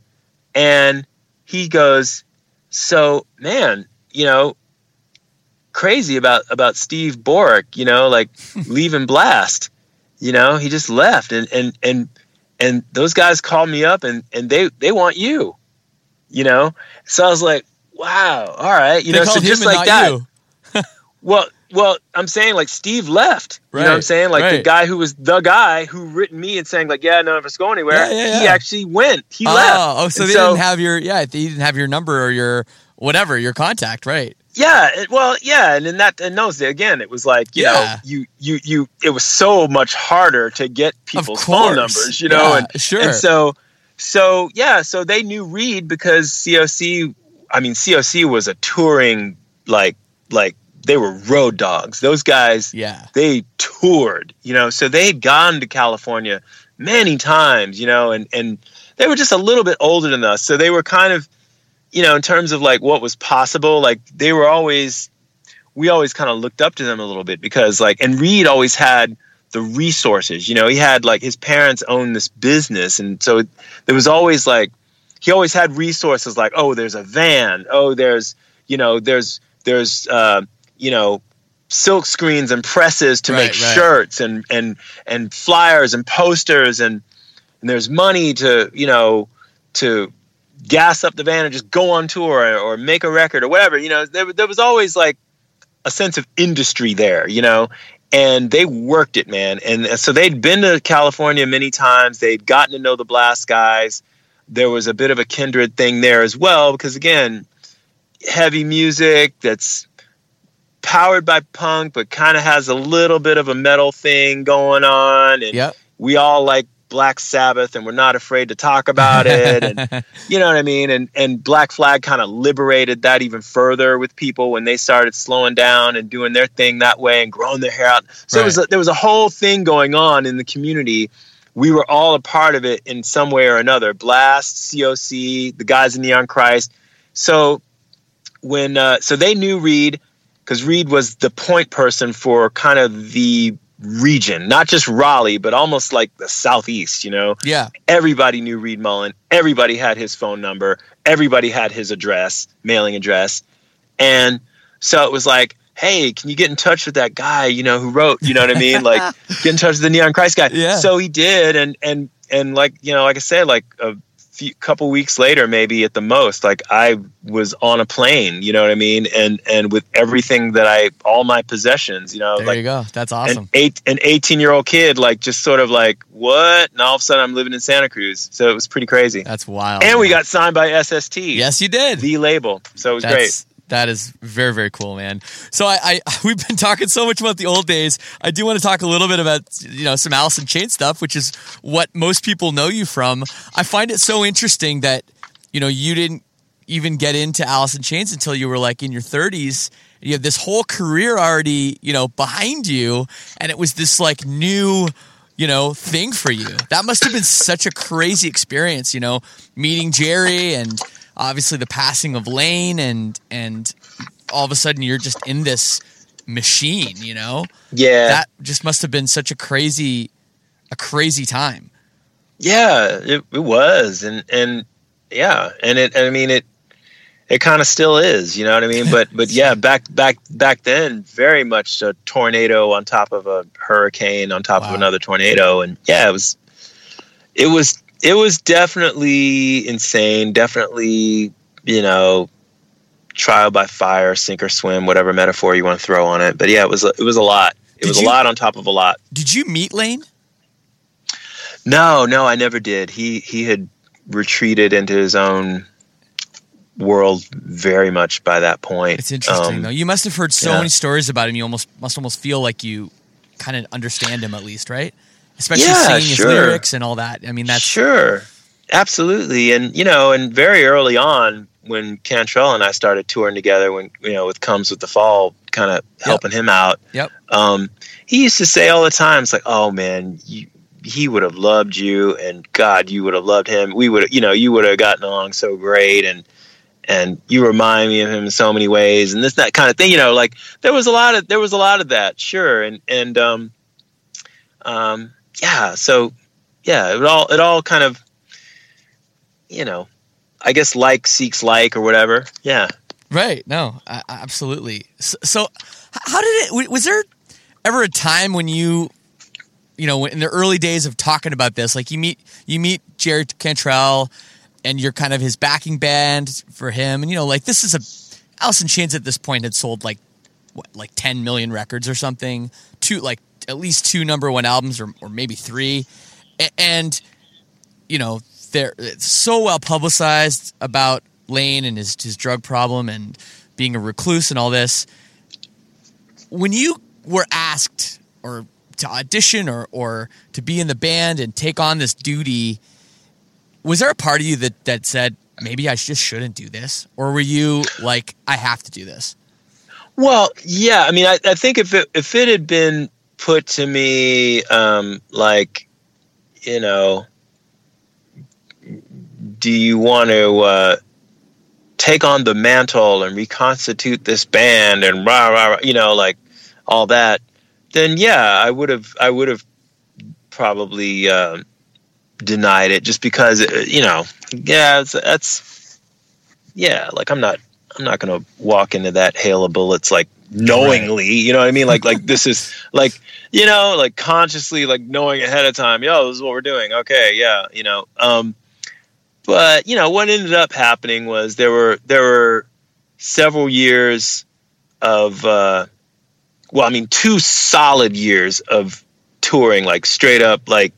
and he goes so man you know crazy about about Steve Borick you know like leaving blast. You know he just left and and and and those guys called me up and and they they want you you know? So i was like wow all right you They know so just like that. well well i'm saying like steve left. You know what i'm saying? Like the guy who was the guy who written me and saying like yeah none of us go anywhere Yeah, yeah, he actually went. He Oh, left. oh, so And they didn't have your yeah, they didn't have your number or your whatever, your contact, right? Yeah, it, well, yeah, and in that in those days, again, it was like you Yeah. know, you you you, it was so much harder to get people's phone numbers, you know, Yeah, and sure. and so so yeah, so they knew Reed because COC, I mean, COC was a touring like like they were road dogs. Those guys, Yeah. they toured, you know, so they had gone to California many times, you know, and and they were just a little bit older than us, so they were kind of, you know, in terms of like what was possible, like they were always, we always kind of looked up to them a little bit because like, and Reed always had the resources, you know, he had like his parents owned this business, and so there was always like, he always had resources like, oh, there's a van, oh, there's, you know, there's there's uh, you know silk screens and presses to Right, make right. shirts and and and flyers and posters and and there's money to you know to gas up the van and just go on tour or, or make a record or whatever you know there, there was always like a sense of industry there you know and they worked it man. And so they'd been to california many times. They'd gotten to know the blast guys. There was a bit of a kindred thing there as well because again heavy music that's powered by punk but kind of has a little bit of a metal thing going on and Yep. we all like Black Sabbath and we're not afraid to talk about it and you know what I mean? And and Black Flag kind of liberated that even further with people when they started slowing down and doing their thing that way and growing their hair out. So it was a, there was a whole thing going on in the community. We were all a part of it in some way or another. Blast COC the guys in Neon Christ. So when uh, so they knew Reed because Reed was the point person for kind of the region, not just Raleigh, but almost like the southeast. You know, Yeah. everybody knew Reed Mullin. Everybody had his phone number. Everybody had his address, mailing address, and so it was like. Hey, can you get in touch with that guy? You know who wrote? You know what I mean? Like, get in touch with the Neon Christ guy. Yeah. So he did, and and and like you know, like I said, like a few couple weeks later, maybe at the most, like I was on a plane. You know what I mean? And and with everything that I, all my possessions, you know, There like you go. That's an awesome. eight an eighteen year old kid, like just sort of like what? And all of a sudden, I'm living in Santa Cruz. So it was pretty crazy. That's wild. and we got signed by SST. Yes, you did. the label. So it was great. That's very very cool, man. So I, I we've been talking so much about the old days. I do want to talk a little bit about you know some Alice in Chains stuff, which is what most people know you from. I find it so interesting that you know you didn't even get into Alice in Chains until you were like in your 30s. You have this whole career already, you know, behind you, and it was this like new you know, thing for you. That must have been such a crazy experience, you know, meeting Jerry and obviously the passing of Lane and and all of a sudden you're just in this machine, you know? Yeah. That just must have been such a crazy a crazy time. Yeah, it, it was, and and yeah, and it. I mean, it. It kind of still is, you know what I mean. But but yeah, back back back then, very much a tornado on top of a hurricane on top Wow. of another tornado, and yeah, it was. It was it was definitely insane. Definitely, you know, trial by fire, sink or swim, whatever metaphor you want to throw on it. But yeah, it was a- it was a lot. It Did was you- a lot on top of a lot. Did you meet Lane? No, no, I never did. He he had retreated into his own world very much by that point. It's interesting Um, though. You must have heard so yeah. many stories about him. You almost must almost feel like you kind of understand him at least, right? Especially Yeah, singing sure. his lyrics and all that. I mean, that's sure, absolutely, and you know, and very early on when Cantrell and I started touring together, when you know, with Comes with the Fall, kind of helping him out. Yep. Um, he used to say all the time, "It's like, oh man, you." He would have loved you, and God, you would have loved him. We would, you know, you would have gotten along so great, and and you remind me of him in so many ways, and this that kind of thing. You know, like there was a lot of there was a lot of that, sure, and and um, um, yeah. So yeah, it all it all kind of, you know, I guess like seeks like or whatever. Yeah. Right. No, I, absolutely. So, so, how did it? Was there ever a time when you, you know, in the early days of talking about this, like you meet you meet Jerry Cantrell, and you're kind of his backing band for him, and you know, like this is a Alice in Chains at this point had sold like what, like 10 million records or something, two like at least two number one albums or or maybe three, and you know they're so well publicized about Lane and his his drug problem and being a recluse and all this. When you were asked or to audition or or to be in the band and take on this duty, was there a part of you that that said maybe I just shouldn't do this, or were you like I have to do this? Well, yeah. I mean, I, I think if it if it had been put to me, um, like, you know, do you want to uh, take on the mantle and reconstitute this band and rah rah, rah you know, like all that? Then yeah, I would have I would have probably uh, denied it just because uh, you know, yeah, that's yeah, like I'm not I'm not going to walk into that hail of bullets like knowingly, you know what I mean? Like like this is like you know like consciously like knowing ahead of time. Yo, this is what we're doing. Okay, yeah, you know. Um, but you know what ended up happening was there were there were several years of uh, well, I mean two solid years of touring, like straight up like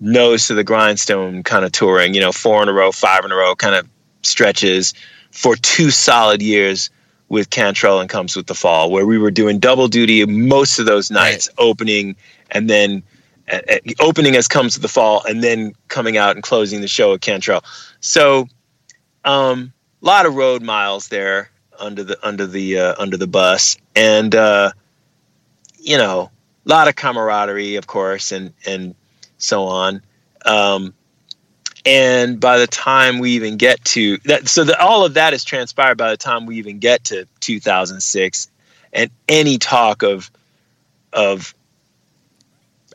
nose to the grindstone kind of touring. You know, four in a row, five in a row, kind of stretches for two solid years with Cantrell and Comes with the Fall, where we were doing double duty most of those nights, opening and then uh, opening as Comes with the Fall, and then coming out and closing the show at Cantrell. So, um, a lot of road miles there under the under the uh, under the bus, and uh, you know, a lot of camaraderie, of course, and and so on. Um, and by the time we even get to that so that all of that is transpired by the time we even get to 2006 and any talk of of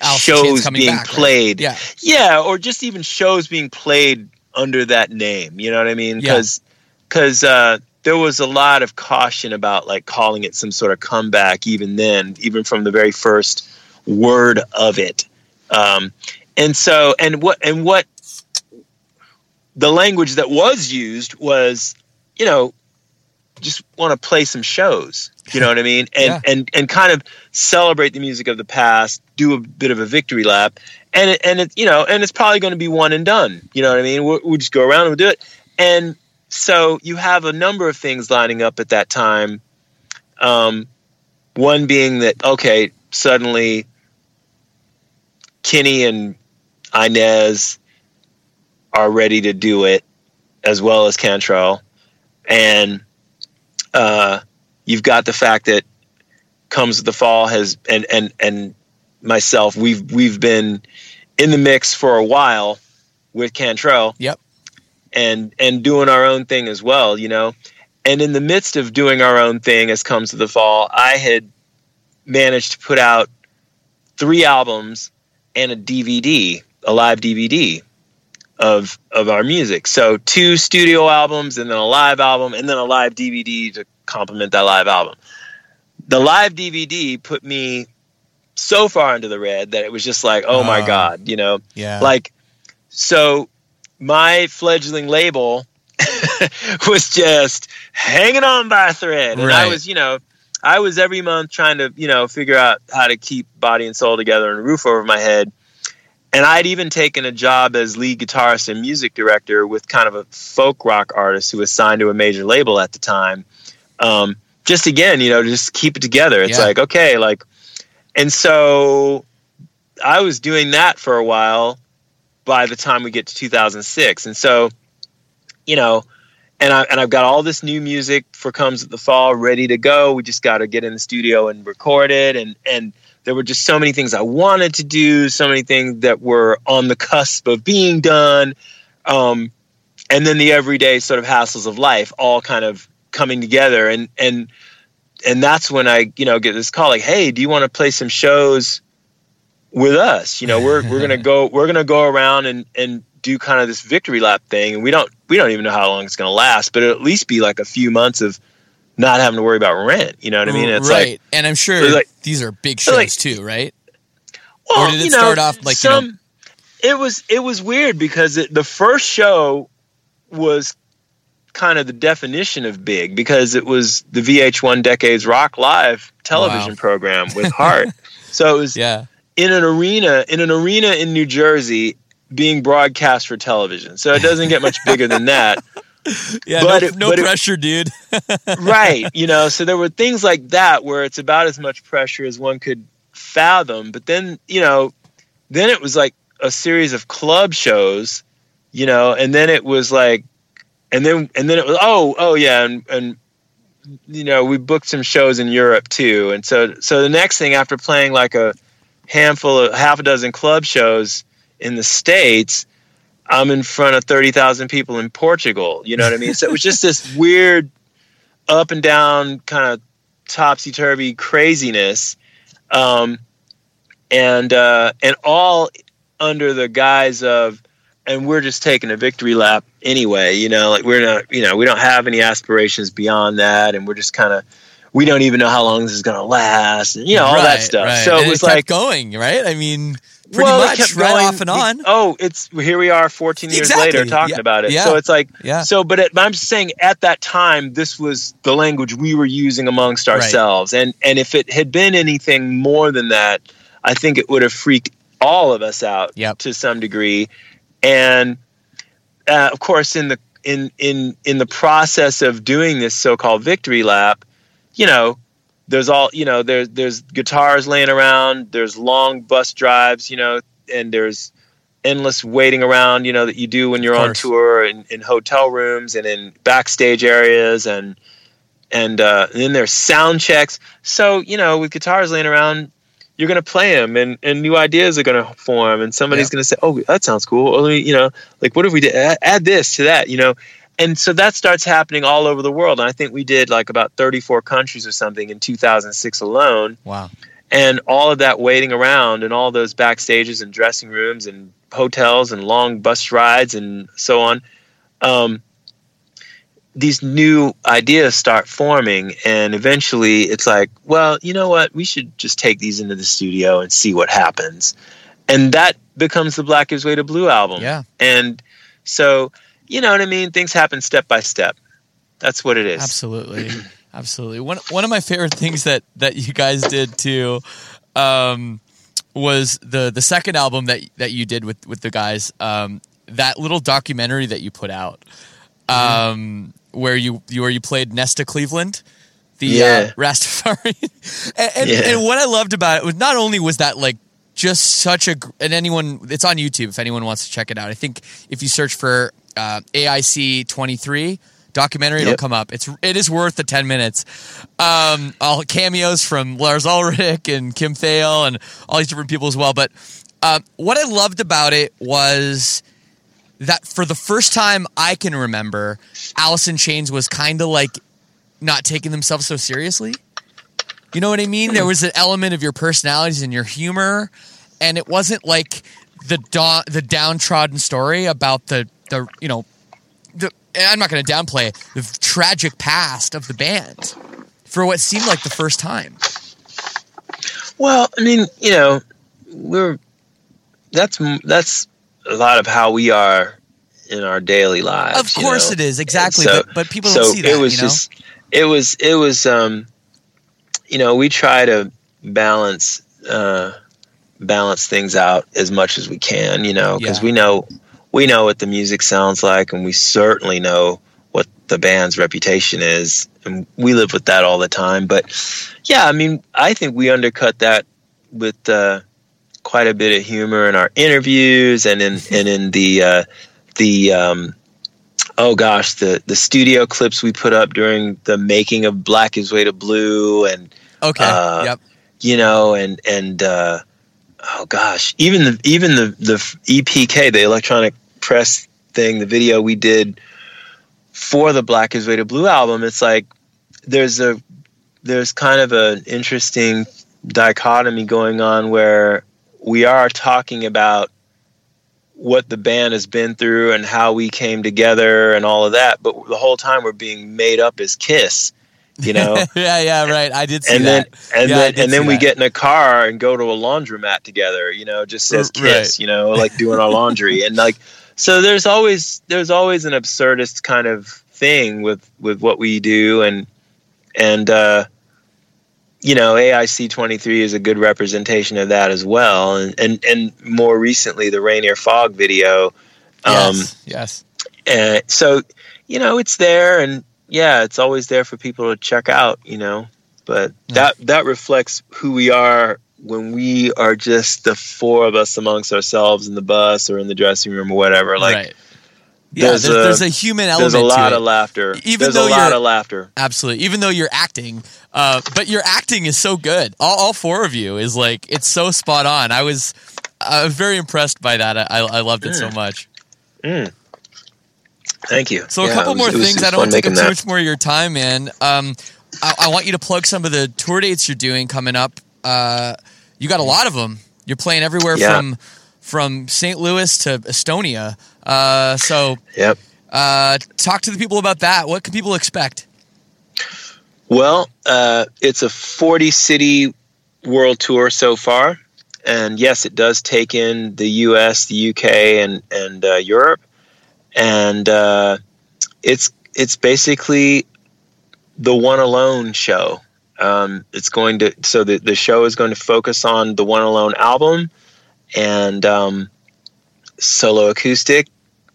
Chains shows being back, right? played Yeah. yeah or just even shows being played under that name you know what i mean Yeah. because because uh there was a lot of caution about like calling it some sort of comeback even then even from the very first word of it um and so and what and what the language that was used was you know just want to play some shows you know what i mean? And Yeah. and and kind of celebrate the music of the past do a bit of a victory lap. And it, and it you know and it's probably going to be one and done you know what i mean? We'll, we'll just go around and we'll do it. And so you have a number of things lining up at that time. Um, one being that okay suddenly Kenny and inez are ready to do it as well as Cantrell. And uh, you've got the fact that comes the fall has and and and myself we've we've been in the mix for a while with Cantrell Yep. and and doing our own thing as well, you know. And in the midst of doing our own thing as Comes with the Fall, I had managed to put out three albums and a DVD, a live DVD of of our music. So two studio albums and then a live album and then a live DVD to complement that live album. The live DVD put me so far into the red that it was just like, oh my Ah. god, you know Yeah. like so my fledgling label was just hanging on by a thread and i was you know i was every month trying to you know figure out how to keep body and soul together and a roof over my head and i'd even taken a job as lead guitarist and music director with kind of a folk rock artist who was signed to a major label at the time. Um, just again you know just keep it together. It's Yeah. like okay like and so i was doing that for a while by the time we get to 2006 and so you know and I and I've got all this new music for Comes with the Fall ready to go. We just got to get in the studio and record it. And and there were just so many things I wanted to do so many things that were on the cusp of being done. Um and then the everyday sort of hassles of life all kind of coming together. And and and that's when I you know get this call like hey do you want to play some shows with us? You know we're we're gonna go we're gonna go around and and do kind of this victory lap thing. And we don't we don't even know how long it's gonna last but it'll at least be like a few months of not having to worry about rent you know what i mean it's right. like and I'm sure like- these are big shows like- too, right? or did it you know, start off like some? you know? It was it was weird because it, the first show was kind of the definition of big because it was the VH1 Decades Rock Live television Wow. program with Heart. so it was Yeah. in an arena in an arena in New Jersey being broadcast for television. So it doesn't get much bigger than that. Yeah. But no it- no but it- pressure, dude. right you know so there were things like that where it's about as much pressure as one could fathom but then you know then it was like a series of club shows you know and then it was like and then and then it was oh oh yeah and and you know we booked some shows in Europe too and so so the next thing after playing like a handful of half a dozen club shows in the states I'm in front of 30,000 people in Portugal you know what I mean so it was just this weird up and down kind of topsy turvy craziness, um, and uh, and all under the guise of, and we're just taking a victory lap anyway. You know, like we're not, you know, we don't have any aspirations beyond that, and we're just kind of, we don't even know how long this is going to last, and you know all that stuff. right. So And it was kept like. going, right? I mean, pretty well, it much kept right going. off and on. Oh, it's here we are 14 years Exactly. later talking Yeah. about it. Yeah. So it's like Yeah. so, but, it, but I'm just saying, at that time, this was the language we were using amongst ourselves, and and if it had been anything more than that, I think it would have freaked all of us out Yep. to some degree. And uh, of course, in the in in in the process of doing this so-called victory lap, you know, there's all you know, there's there's guitars laying around, there's long bus drives, you know, and there's endless waiting around, you know, that you do when you're on tour in, in hotel rooms and in backstage areas and and, uh, and then there's sound checks. So, you know, with guitars laying around, you're going to play them and, and new ideas are going to form and somebody's Yeah. going to say, oh, that sounds cool. Or, you know, like what if we did add, add this to that, you know? And so that starts happening all over the world. And I think we did like about 34 countries or something in 2006 alone Wow. and all of that waiting around and all those backstages and dressing rooms and hotels and long bus rides and so on um, these new ideas start forming and eventually it's like well you know what we should just take these into the studio and see what happens and that becomes the black gives way to blue album Yeah. and so you know what i mean things happen step by step that's what it is Absolutely, absolutely. One one of my favorite things that that you guys did too um, was the the second album that that you did with with the guys. Um, that little documentary that you put out, um, where you, you where you played Nesta Cleveland. The uh, Yeah. Rastafari, and, and, Yeah. and what I loved about it was not only was that like just such a and anyone it's on YouTube if anyone wants to check it out. I think if you search for uh, AIC twenty three documentary, it'll come up. It's it is worth the ten minutes. Um, all cameos from Lars Ulrich and Kim Thayil and all these different people as well. But um, what I loved about it was that for the first time I can remember, in Chains was kind of like not taking themselves so seriously. You know what I mean? There was an element of your personalities and your humor, and it wasn't like the da- the downtrodden story about the the you know the. I'm not going to downplay the tragic past of the band for what seemed like the first time. Well, I mean, you know, we're that's that's a lot of how we are in our daily lives. Of you course know? it is exactly, So- but, but people so don't see that. it was you know? just it was it was um you know we try to balance uh balance things out as much as we can you know because Yeah. we know we know what the music sounds like and we certainly know what the band's reputation is and we live with that all the time but yeah i mean i think we undercut that with uh quite a bit of humor in our interviews and in and in the uh the um oh gosh, the the studio clips we put up during the making of Black Gives Way to Blue, and okay. uh, yep. you know, and and uh, oh gosh, even the even the the EPK, the electronic press thing, the video we did for the Black Gives Way to Blue album, it's like there's a there's kind of an interesting dichotomy going on where we are talking about what the band has been through and how we came together and all of that but the whole time we're being made up as kiss you know. yeah, yeah, right. I did see and then that. and Yeah, then and then we that. get in a car and go to a laundromat together you know just says R- right. kiss you know like doing our laundry and like so there's always there's always an absurdist kind of thing with with what we do and and uh you know AIC 23 is a good representation of that as well and and and more recently the Rainier Fog video um yes, yes. and so you know it's there and yeah it's always there for people to check out you know but that that reflects who we are when we are just the four of us amongst ourselves in the bus or in the dressing room or whatever like right. Yeah, there's, there's there's, a- a, human element there's a lot of laughter Even there's though a lot you're- of laughter Absolutely. Even though you're acting, uh, but your acting is so good. All, all four of you is like it's so spot on. I was, I was very impressed by that. I, I loved it so much. thank you So a couple was- more was- things. I don't want to take up too much more of your time, man. Um, I, I want you to plug some of the tour dates you're doing coming up. Uh, you got a lot of them. You're playing everywhere Yeah. from from St. Louis to Estonia. Uh, so yep uh, talk to the people about that. What can people expect? Well, uh, it's a 40 city world tour so far. And yes, it does take in the US, the UK, and, and uh, Europe. And uh, it's, it's basically the One Alone show. Um, it's going to, so the, the show is going to focus on the One Alone album and um, solo acoustic.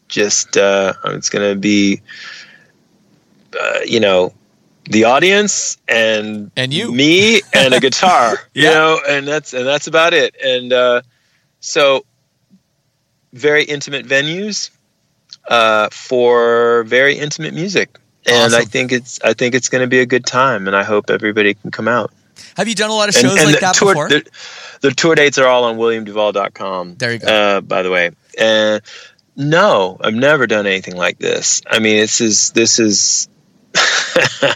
Just, uh, it's going to be, uh, you know, the audience and And you. me and a guitar you know and that's and that's about it and uh so very intimate venues uh for very intimate music and i think it's i think it's going to be a good time and i hope everybody can come out Have you done a lot of and, shows and like the that tour, before? The, the tour dates are all on williamduvall.com There you go. uh, by the way and no i've never done anything like this. I mean this is this is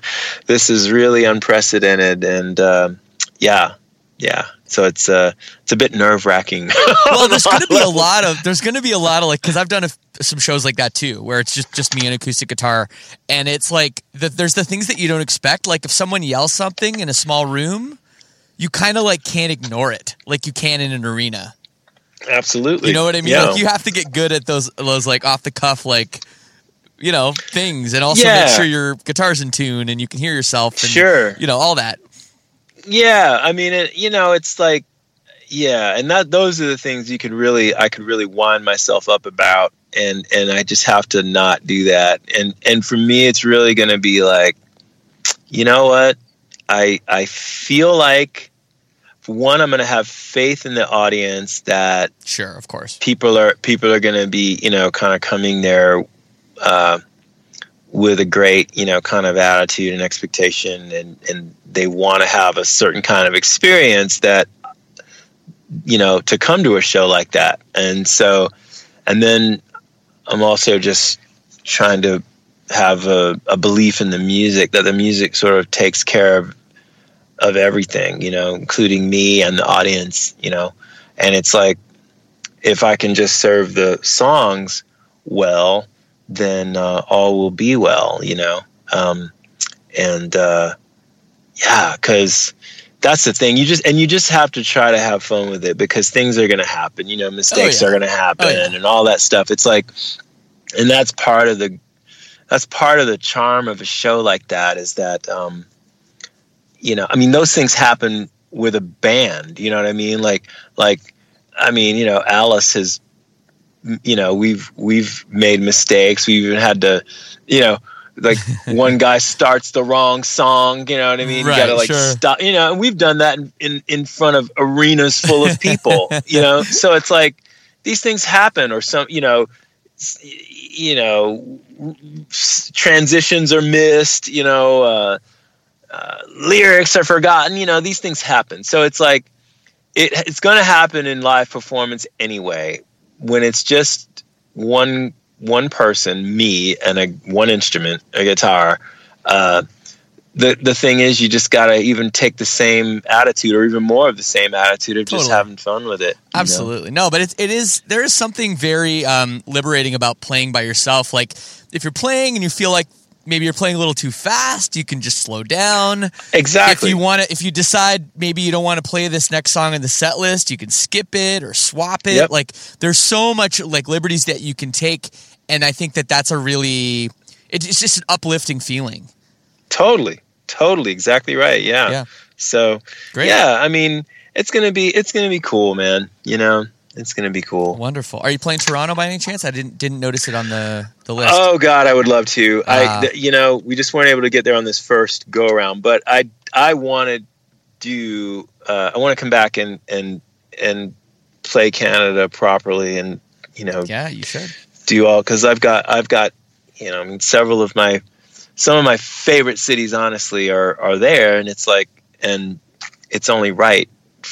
this is really unprecedented and um yeah yeah. So it's uh it's a bit nerve wracking well, there's going to be a lot of there's going to be a lot of like because I've done a, some shows like that too, where it's just just me and acoustic guitar, and it's like the, there's the things that you don't expect. Like if someone yells something in a small room, you kind of like can't ignore it, like you can in an arena. Absolutely You know what I mean? Yeah. Like you have to get good at those those like off the cuff like you know things, and also Yeah. make sure your guitar's in tune and you can hear yourself. And, Sure. you know all that. yeah i mean it, you know it's like yeah and that those are the things you could really i could really wind myself up about and and i just have to not do that and and for me it's really going to be like you know what i i feel like one i'm going to have faith in the audience that Sure, of course. people are people are going to be you know kind of coming there uh, with a great you know kind of attitude and expectation and and they want to have a certain kind of experience that you know to come to a show like that and so and then i'm also just trying to have a, a belief in the music that the music sort of takes care of of everything you know including me and the audience you know and it's like if I can just serve the songs well, then uh, all will be well, you know. Um, and uh, yeah, because that's the thing. You just and you just have to try to have fun with it because things are going to happen. You know, mistakes yeah. are going to happen Oh, yeah. and all that stuff. It's like, and that's part of the that's part of the charm of a show like that is that um, you know, I mean, those things happen with a band. You know what I mean? Like like I mean, you know, Alice has, you know, we've we've made mistakes. We even had to, you know, like one guy starts the wrong song. You know what I mean? Right, you gotta like sure. stop. You know, and we've done that in, in in front of arenas full of people. you know, so it's like these things happen, or some, you know, you know, transitions are missed. You know. uh uh, lyrics are forgotten. You know, these things happen. So it's like it, it's going to happen in live performance anyway. When it's just one one person, me, and a one instrument, a guitar. Uh, the the thing is, you just got to even take the same attitude, or even more of the same attitude of just having fun with it. you know? Absolutely. No, but it, it is there is something very um, liberating about playing by yourself. Like if you're playing and you feel like maybe you're playing a little too fast, you can just slow down. Exactly. If you want to, if you decide maybe you don't want to play this next song in the set list, you can skip it or swap it. Yep. Like there's so much like liberties that you can take, and I think that that's a really it's just an uplifting feeling. Totally, totally, exactly right. Yeah. Yeah. So, Great. yeah, I mean, it's gonna be it's gonna be cool, man. You know, it's gonna be cool. Wonderful. Are you playing Toronto by any chance? I didn't didn't notice it on the the list. Oh God, I would love to. Ah. I, th- you know, we just weren't able to get there on this first go around, but I, I want to do. Uh, I want to come back and and and play Canada properly, and you know, yeah, you should. do all because I've got I've got you know I mean several of my some of my favorite cities honestly are are there and it's like and it's only right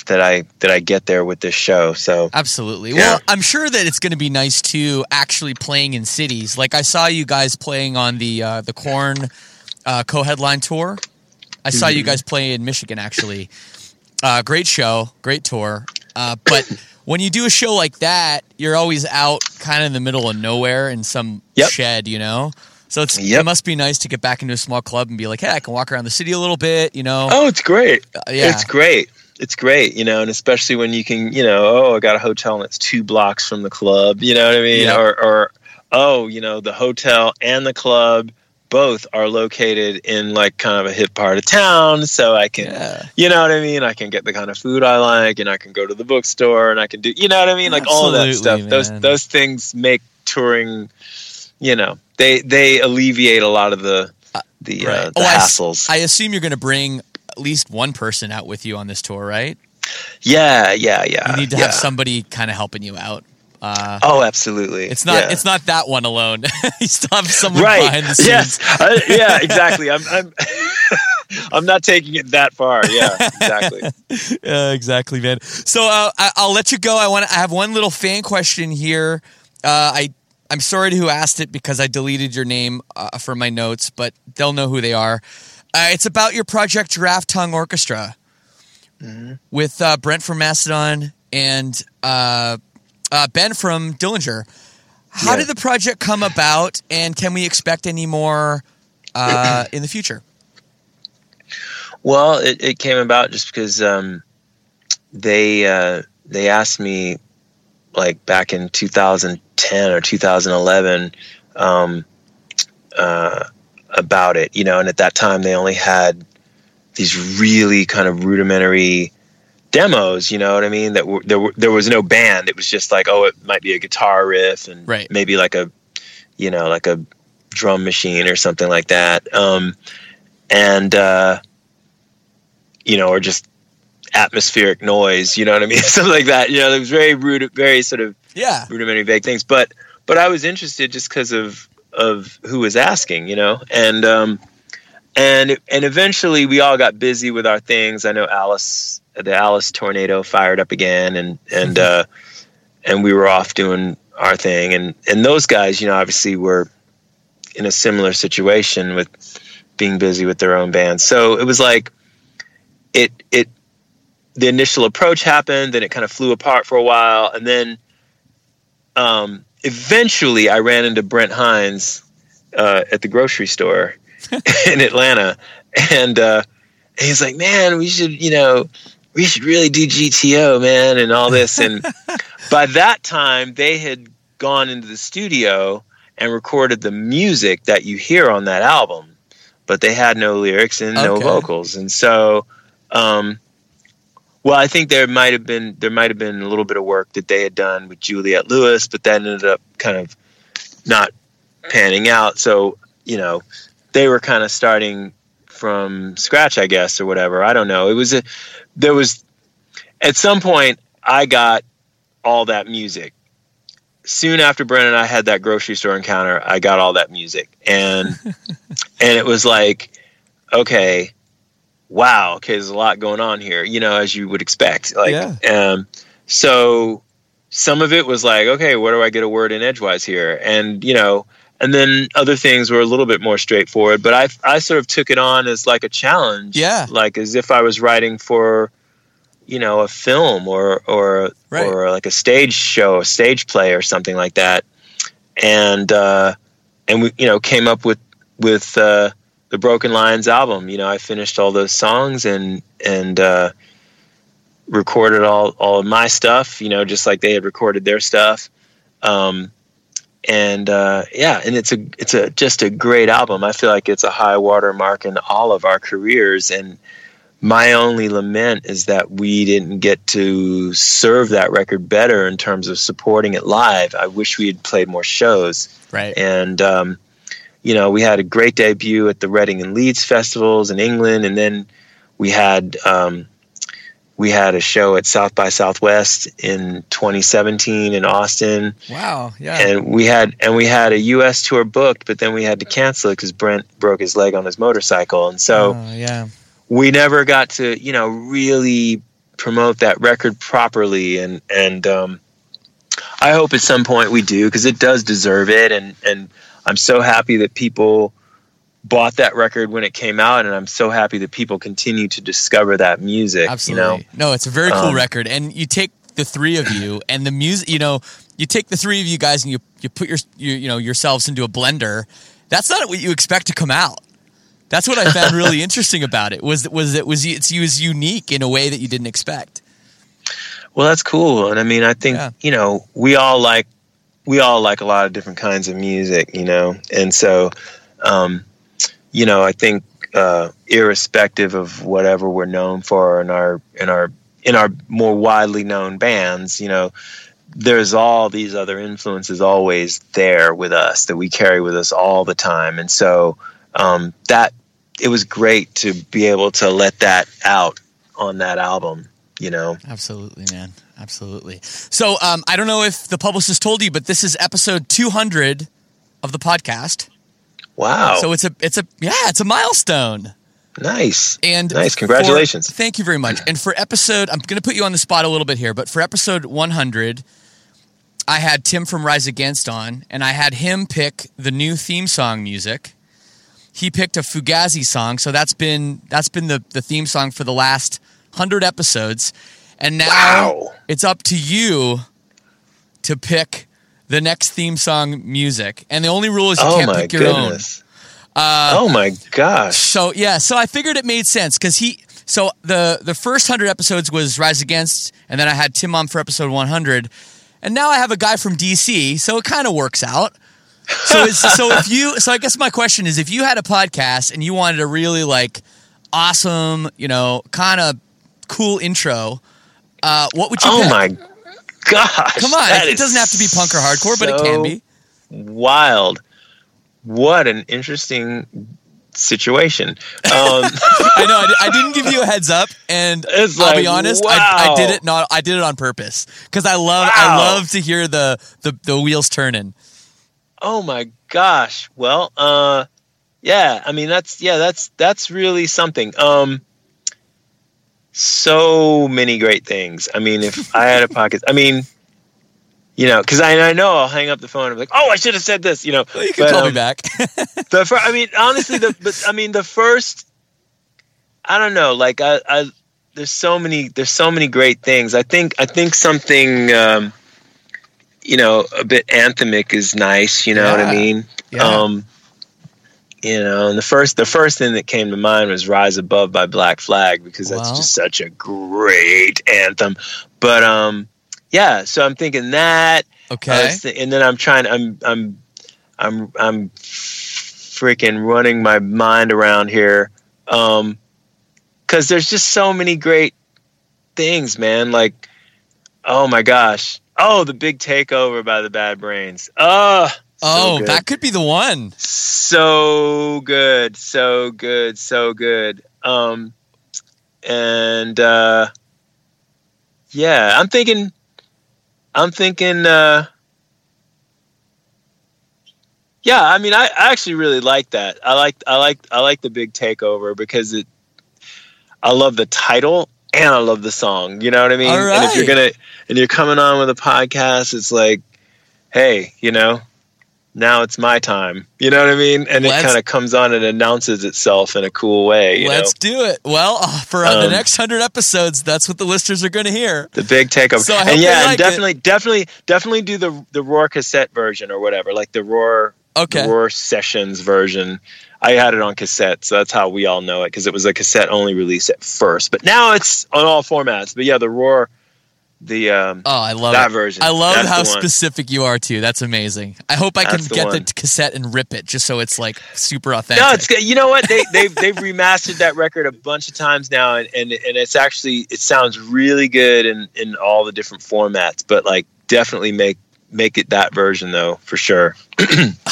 that I that I get there with this show so Absolutely. Yeah. Well, I'm sure that it's going to be nice too, actually playing in cities. Like I saw you guys playing on the uh, the Korn uh, co-headline tour. I saw Mm-hmm. you guys play in Michigan actually. Uh, great show, great tour. Uh, but when you do a show like that, you're always out kind of in the middle of nowhere in some Yep. shed, you know. So it's, it must be nice to get back into a small club and be like, hey, I can walk around the city a little bit, you know. oh it's great Uh, yeah, it's great it's great you know and especially when you can you know oh I got a hotel and it's two blocks from the club you know what I mean Yep. or or oh you know the hotel and the club both are located in like kind of a hip part of town so I can yeah. You know what I mean? I can get the kind of food I like, and I can go to the bookstore, and I can do. You know what I mean? Like all of that stuff. Those man. those things make touring. You know, they they alleviate a lot of the the uh, right. the Oh, hassles. I assume you're going to bring least one person out with you on this tour, right? yeah, yeah, yeah. You need to yeah. have somebody kind of helping you out. Uh, Oh, absolutely. it's not Yeah. it's not that one alone. you still have someone right. behind the scenes. Yes. I, yeah. Exactly. I'm. I'm I'm not taking it that far. Yeah. Exactly. Uh, exactly, man. So uh, I, I'll let you go. I want. I have one little fan question here. Uh, I I'm sorry to who asked it because I deleted your name uh, from my notes, but they'll know who they are. Uh, it's about your project Giraffe Tongue Orchestra with uh, Brent from Mastodon and uh, uh, Ben from Dillinger. How Yeah. did the project come about, and can we expect any more uh, in the future? Well, it, it came about just because um, they uh, they asked me like back in 2010 or 2011 um, uh, about it, you know, and at that time they only had these really kind of rudimentary demos, you know what I mean? That were, there were, there was no band. It was just like, oh, it might be a guitar riff and Right. maybe like a, you know, like a drum machine or something like that. Um, and uh, you know, or just atmospheric noise, you know what I mean? Something like that. You know, it was very rude, very sort of Yeah, rudimentary vague things. But but I was interested just because of of who was asking, you know, and um, and and eventually we all got busy with our things. I know Alice, the Alice tornado fired up again, and and uh, and we were off doing our thing, and and those guys, you know, obviously were in a similar situation with being busy with their own bands. So it was like it it the initial approach happened, then it kind of flew apart for a while, and then um, eventually I ran into Brent Hinds uh, at the grocery store in Atlanta, and uh, he's like, "Man, we should, you know, we should really do GTO, man, and all this." And by that time, they had gone into the studio and recorded the music that you hear on that album, but they had no lyrics and no vocals, and so. Um, well, I think there might have been there might have been a little bit of work that they had done with Juliette Lewis, but that ended up kind of not panning out. So you know, they were kind of starting from scratch, I guess, or whatever. I don't know. It was a there was at some point I got all that music. Soon after Brent and I had that grocery store encounter, I got all that music, and and it was like, okay, wow, okay, there's a lot going on here, you know, as you would expect. Like, Yeah. um, so some of it was like, okay, where do I get a word in edgewise here? And, you know, and then other things were a little bit more straightforward, but I, I sort of took it on as like a challenge. Yeah. Like as if I was writing for, you know, a film or, or, Right. or like a stage show, a stage play or something like that. And, uh, and we, you know, came up with, with uh, the Broken Lines album. You know, I finished all those songs and and uh, recorded all all of my stuff. You know, just like they had recorded their stuff. Um, and uh, yeah, and it's a it's a just a great album. I feel like it's a high water mark in all of our careers. And my only lament is that we didn't get to serve that record better in terms of supporting it live. I wish we had played more shows. Right. And um, you know, we had a great debut at the Reading and Leeds festivals in England, and then we had um, we had a show at South by Southwest in 2017 in Austin, Wow. Yeah. and we had and we had a U.S. tour booked, but then we had to cancel it because Brent broke his leg on his motorcycle, and so Oh, yeah. we never got to you know really promote that record properly and and um, I hope at some point we do because it does deserve it and and I'm so happy that people bought that record when it came out and I'm so happy that people continue to discover that music Absolutely. you know No, it's a very cool Um, record. And you take the three of you and the music, you know, you take the three of you guys and you, you put your, you, you know, yourselves into a blender. That's not what you expect to come out. That's what I found really interesting about it was, was it was, it's, it was unique in a way that you didn't expect. well that's cool and I mean I think Yeah. you know we all like we all like a lot of different kinds of music you know and so um, you know I think uh, irrespective of whatever we're known for in our in our in our more widely known bands, you know, there's all these other influences always there with us that we carry with us all the time, and so um, that it was great to be able to let that out on that album. You know, Absolutely, man. Absolutely. So, um, I don't know if the publicist told you, but this is episode 200 of the podcast. wow, So it's a, it's a, yeah, it's a milestone. nice, And nice, for- congratulations. thank you very much. And for episode, I'm going to put you on the spot a little bit here, but for episode 100, I had Tim from Rise Against on, and I had him pick the new theme song music. He picked a Fugazi song, so that's been that's been the the theme song for the last hundred episodes, and now Wow. it's up to you to pick the next theme song music. And the only rule is you oh can't pick your own. goodness. oh my gosh. So yeah, so I figured it made sense because he. So the the first hundred episodes was Rise Against, and then I had Tim on for episode one hundred, and now I have a guy from DC, so it kind of works out. So so if you so I guess my question is if you had a podcast and you wanted a really like awesome, you know, kind of cool intro, uh, what would you? Oh pick? my gosh. Come on, it doesn't have to be punk or hardcore, but it can be. Wild. What an interesting situation. Um, I know. I, I didn't give you a heads up, and It's I'll be like, honest. I, I did it not. I did it on purpose because I love. I love to hear the, the the wheels turning. oh my gosh. Well, uh, yeah. I mean, that's yeah. That's that's really something. Um, so many great things. I mean, if I had a podcast, I mean, you know, because I, I know I'll hang up the phone and be like, oh, I should have said this. You know, Well, you can But, call me um, back. the fir- I mean, honestly, the but I mean, the first. I don't know. Like I, I, there's so many. There's so many great things. I think. I think something. Um, you know, a bit anthemic is nice. You know what I mean? Yeah. Um, you know, and the first the first thing that came to mind was "Rise Above" by Black Flag because that's Wow. just such a great anthem. But um, yeah. So I'm thinking that. Okay. was thi- and then I'm trying. I'm I'm I'm I'm freaking running my mind around here, um, because there's just so many great things, man. Like, oh my gosh, oh the big takeover by the Bad Brains. Oh, so oh, good. that could be the one. so good, so good, so good. Um, and uh, yeah, I'm thinking. I'm thinking. Uh, yeah, I mean, I, I actually really like that. I like I like I like the big takeover because it. I love the title and I love the song. You know what I mean? And if you're gonna and you're coming on with a podcast, it's like, hey, you know, now it's my time. You know what I mean? And Let's- it kind of comes on and announces itself in a cool way. You Let's do it. Well, uh, for uh, the Um, next hundred episodes, that's what the listeners are going to hear. the big takeover. So I hope and they yeah, like and it. definitely, definitely, definitely do the the ROIR cassette version or whatever, like the ROIR Okay. the ROIR Sessions version. I had it on cassette, so that's how we all know it because it was a cassette only release at first. But now it's on all formats. But yeah, the ROIR, the um, Oh, I love that it. version. I love That's how specific you are too. That's amazing. I hope I can the get one. the cassette and rip it just so it's like super authentic. No, it's good. You know what? They they've they've remastered that record a bunch of times now, and, and and it's actually it sounds really good in in all the different formats. But like, definitely make make it that version though for sure. All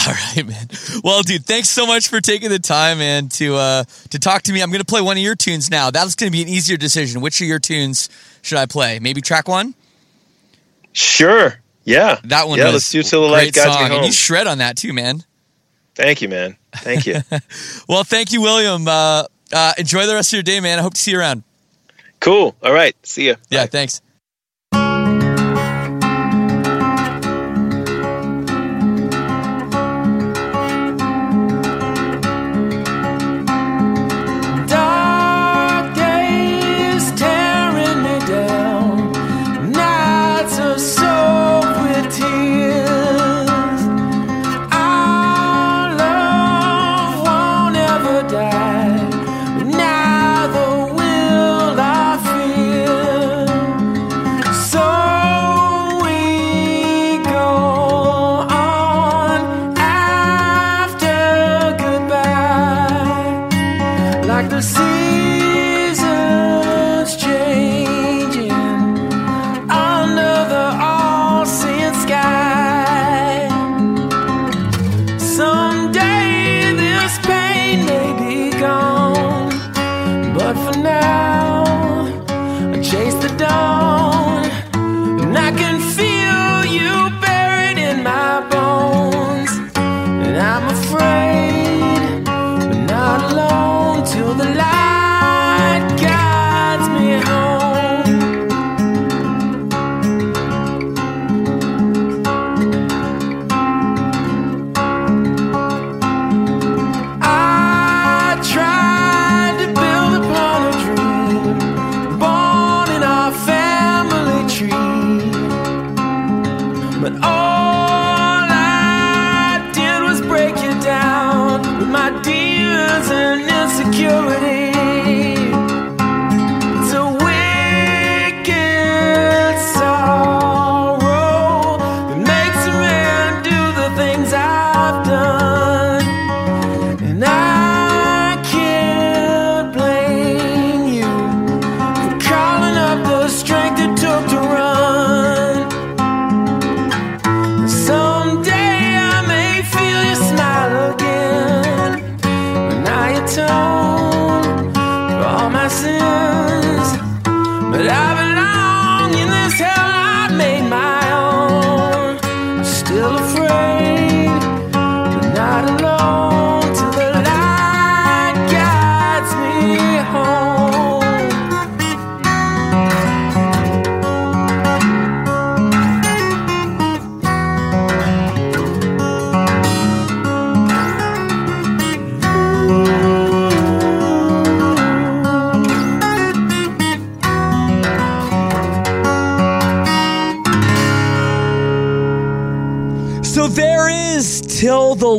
right, man. Well, dude, thanks so much for taking the time, and to uh to talk to me. I'm gonna play one of your tunes now. That's gonna be an easier decision. Which of your tunes should I play? Maybe track one. Sure. Yeah. That one. Yeah. Let's do till the light guides song, me and home. you shred on that too, man. Thank you, man. Thank you. Well, thank you, William. Uh, uh, enjoy the rest of your day, man. I hope to see you around. cool. All right. See you Yeah, thanks.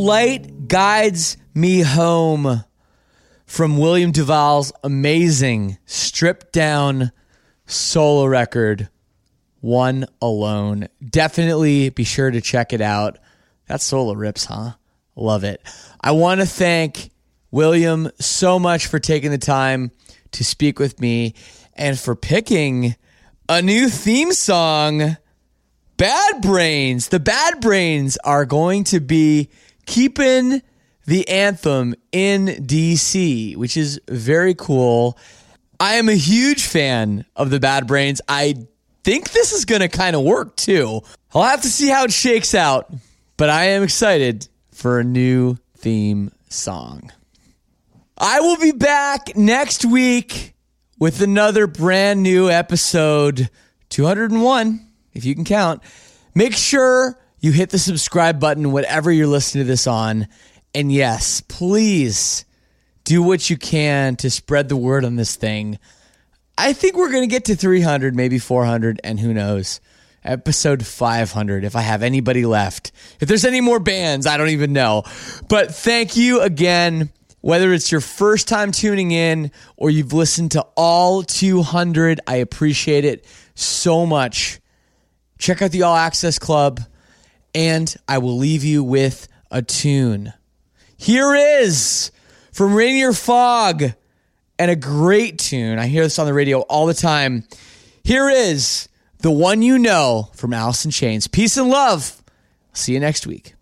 Light Guides Me Home from William DuVall's amazing stripped down solo record, One Alone. Definitely be sure to check it out. That solo rips, huh? Love it. I want to thank William so much for taking the time to speak with me and for picking a new theme song. Bad Brains. The Bad Brains are going to be keeping the anthem in DC, which is very cool. I am a huge fan of the Bad Brains. I think this is going to kind of work too. I'll have to see how it shakes out, but I am excited for a new theme song. I will be back next week with another brand new episode 201 if you can count. Make sure you hit the subscribe button whatever you're listening to this on. And yes, please do what you can to spread the word on this thing. I think we're going to get to 300, maybe 400, and who knows. Episode 500, if I have anybody left. If there's any more bands, I don't even know. But thank you again Whether it's your first time tuning in or you've listened to all 200, I appreciate it so much. Check out the All Access Club, and I will leave you with a tune. Here is from Rainier Fog and a great tune. I hear this on the radio all the time. Here is the one you know from in Chains. Peace and love. See you next week.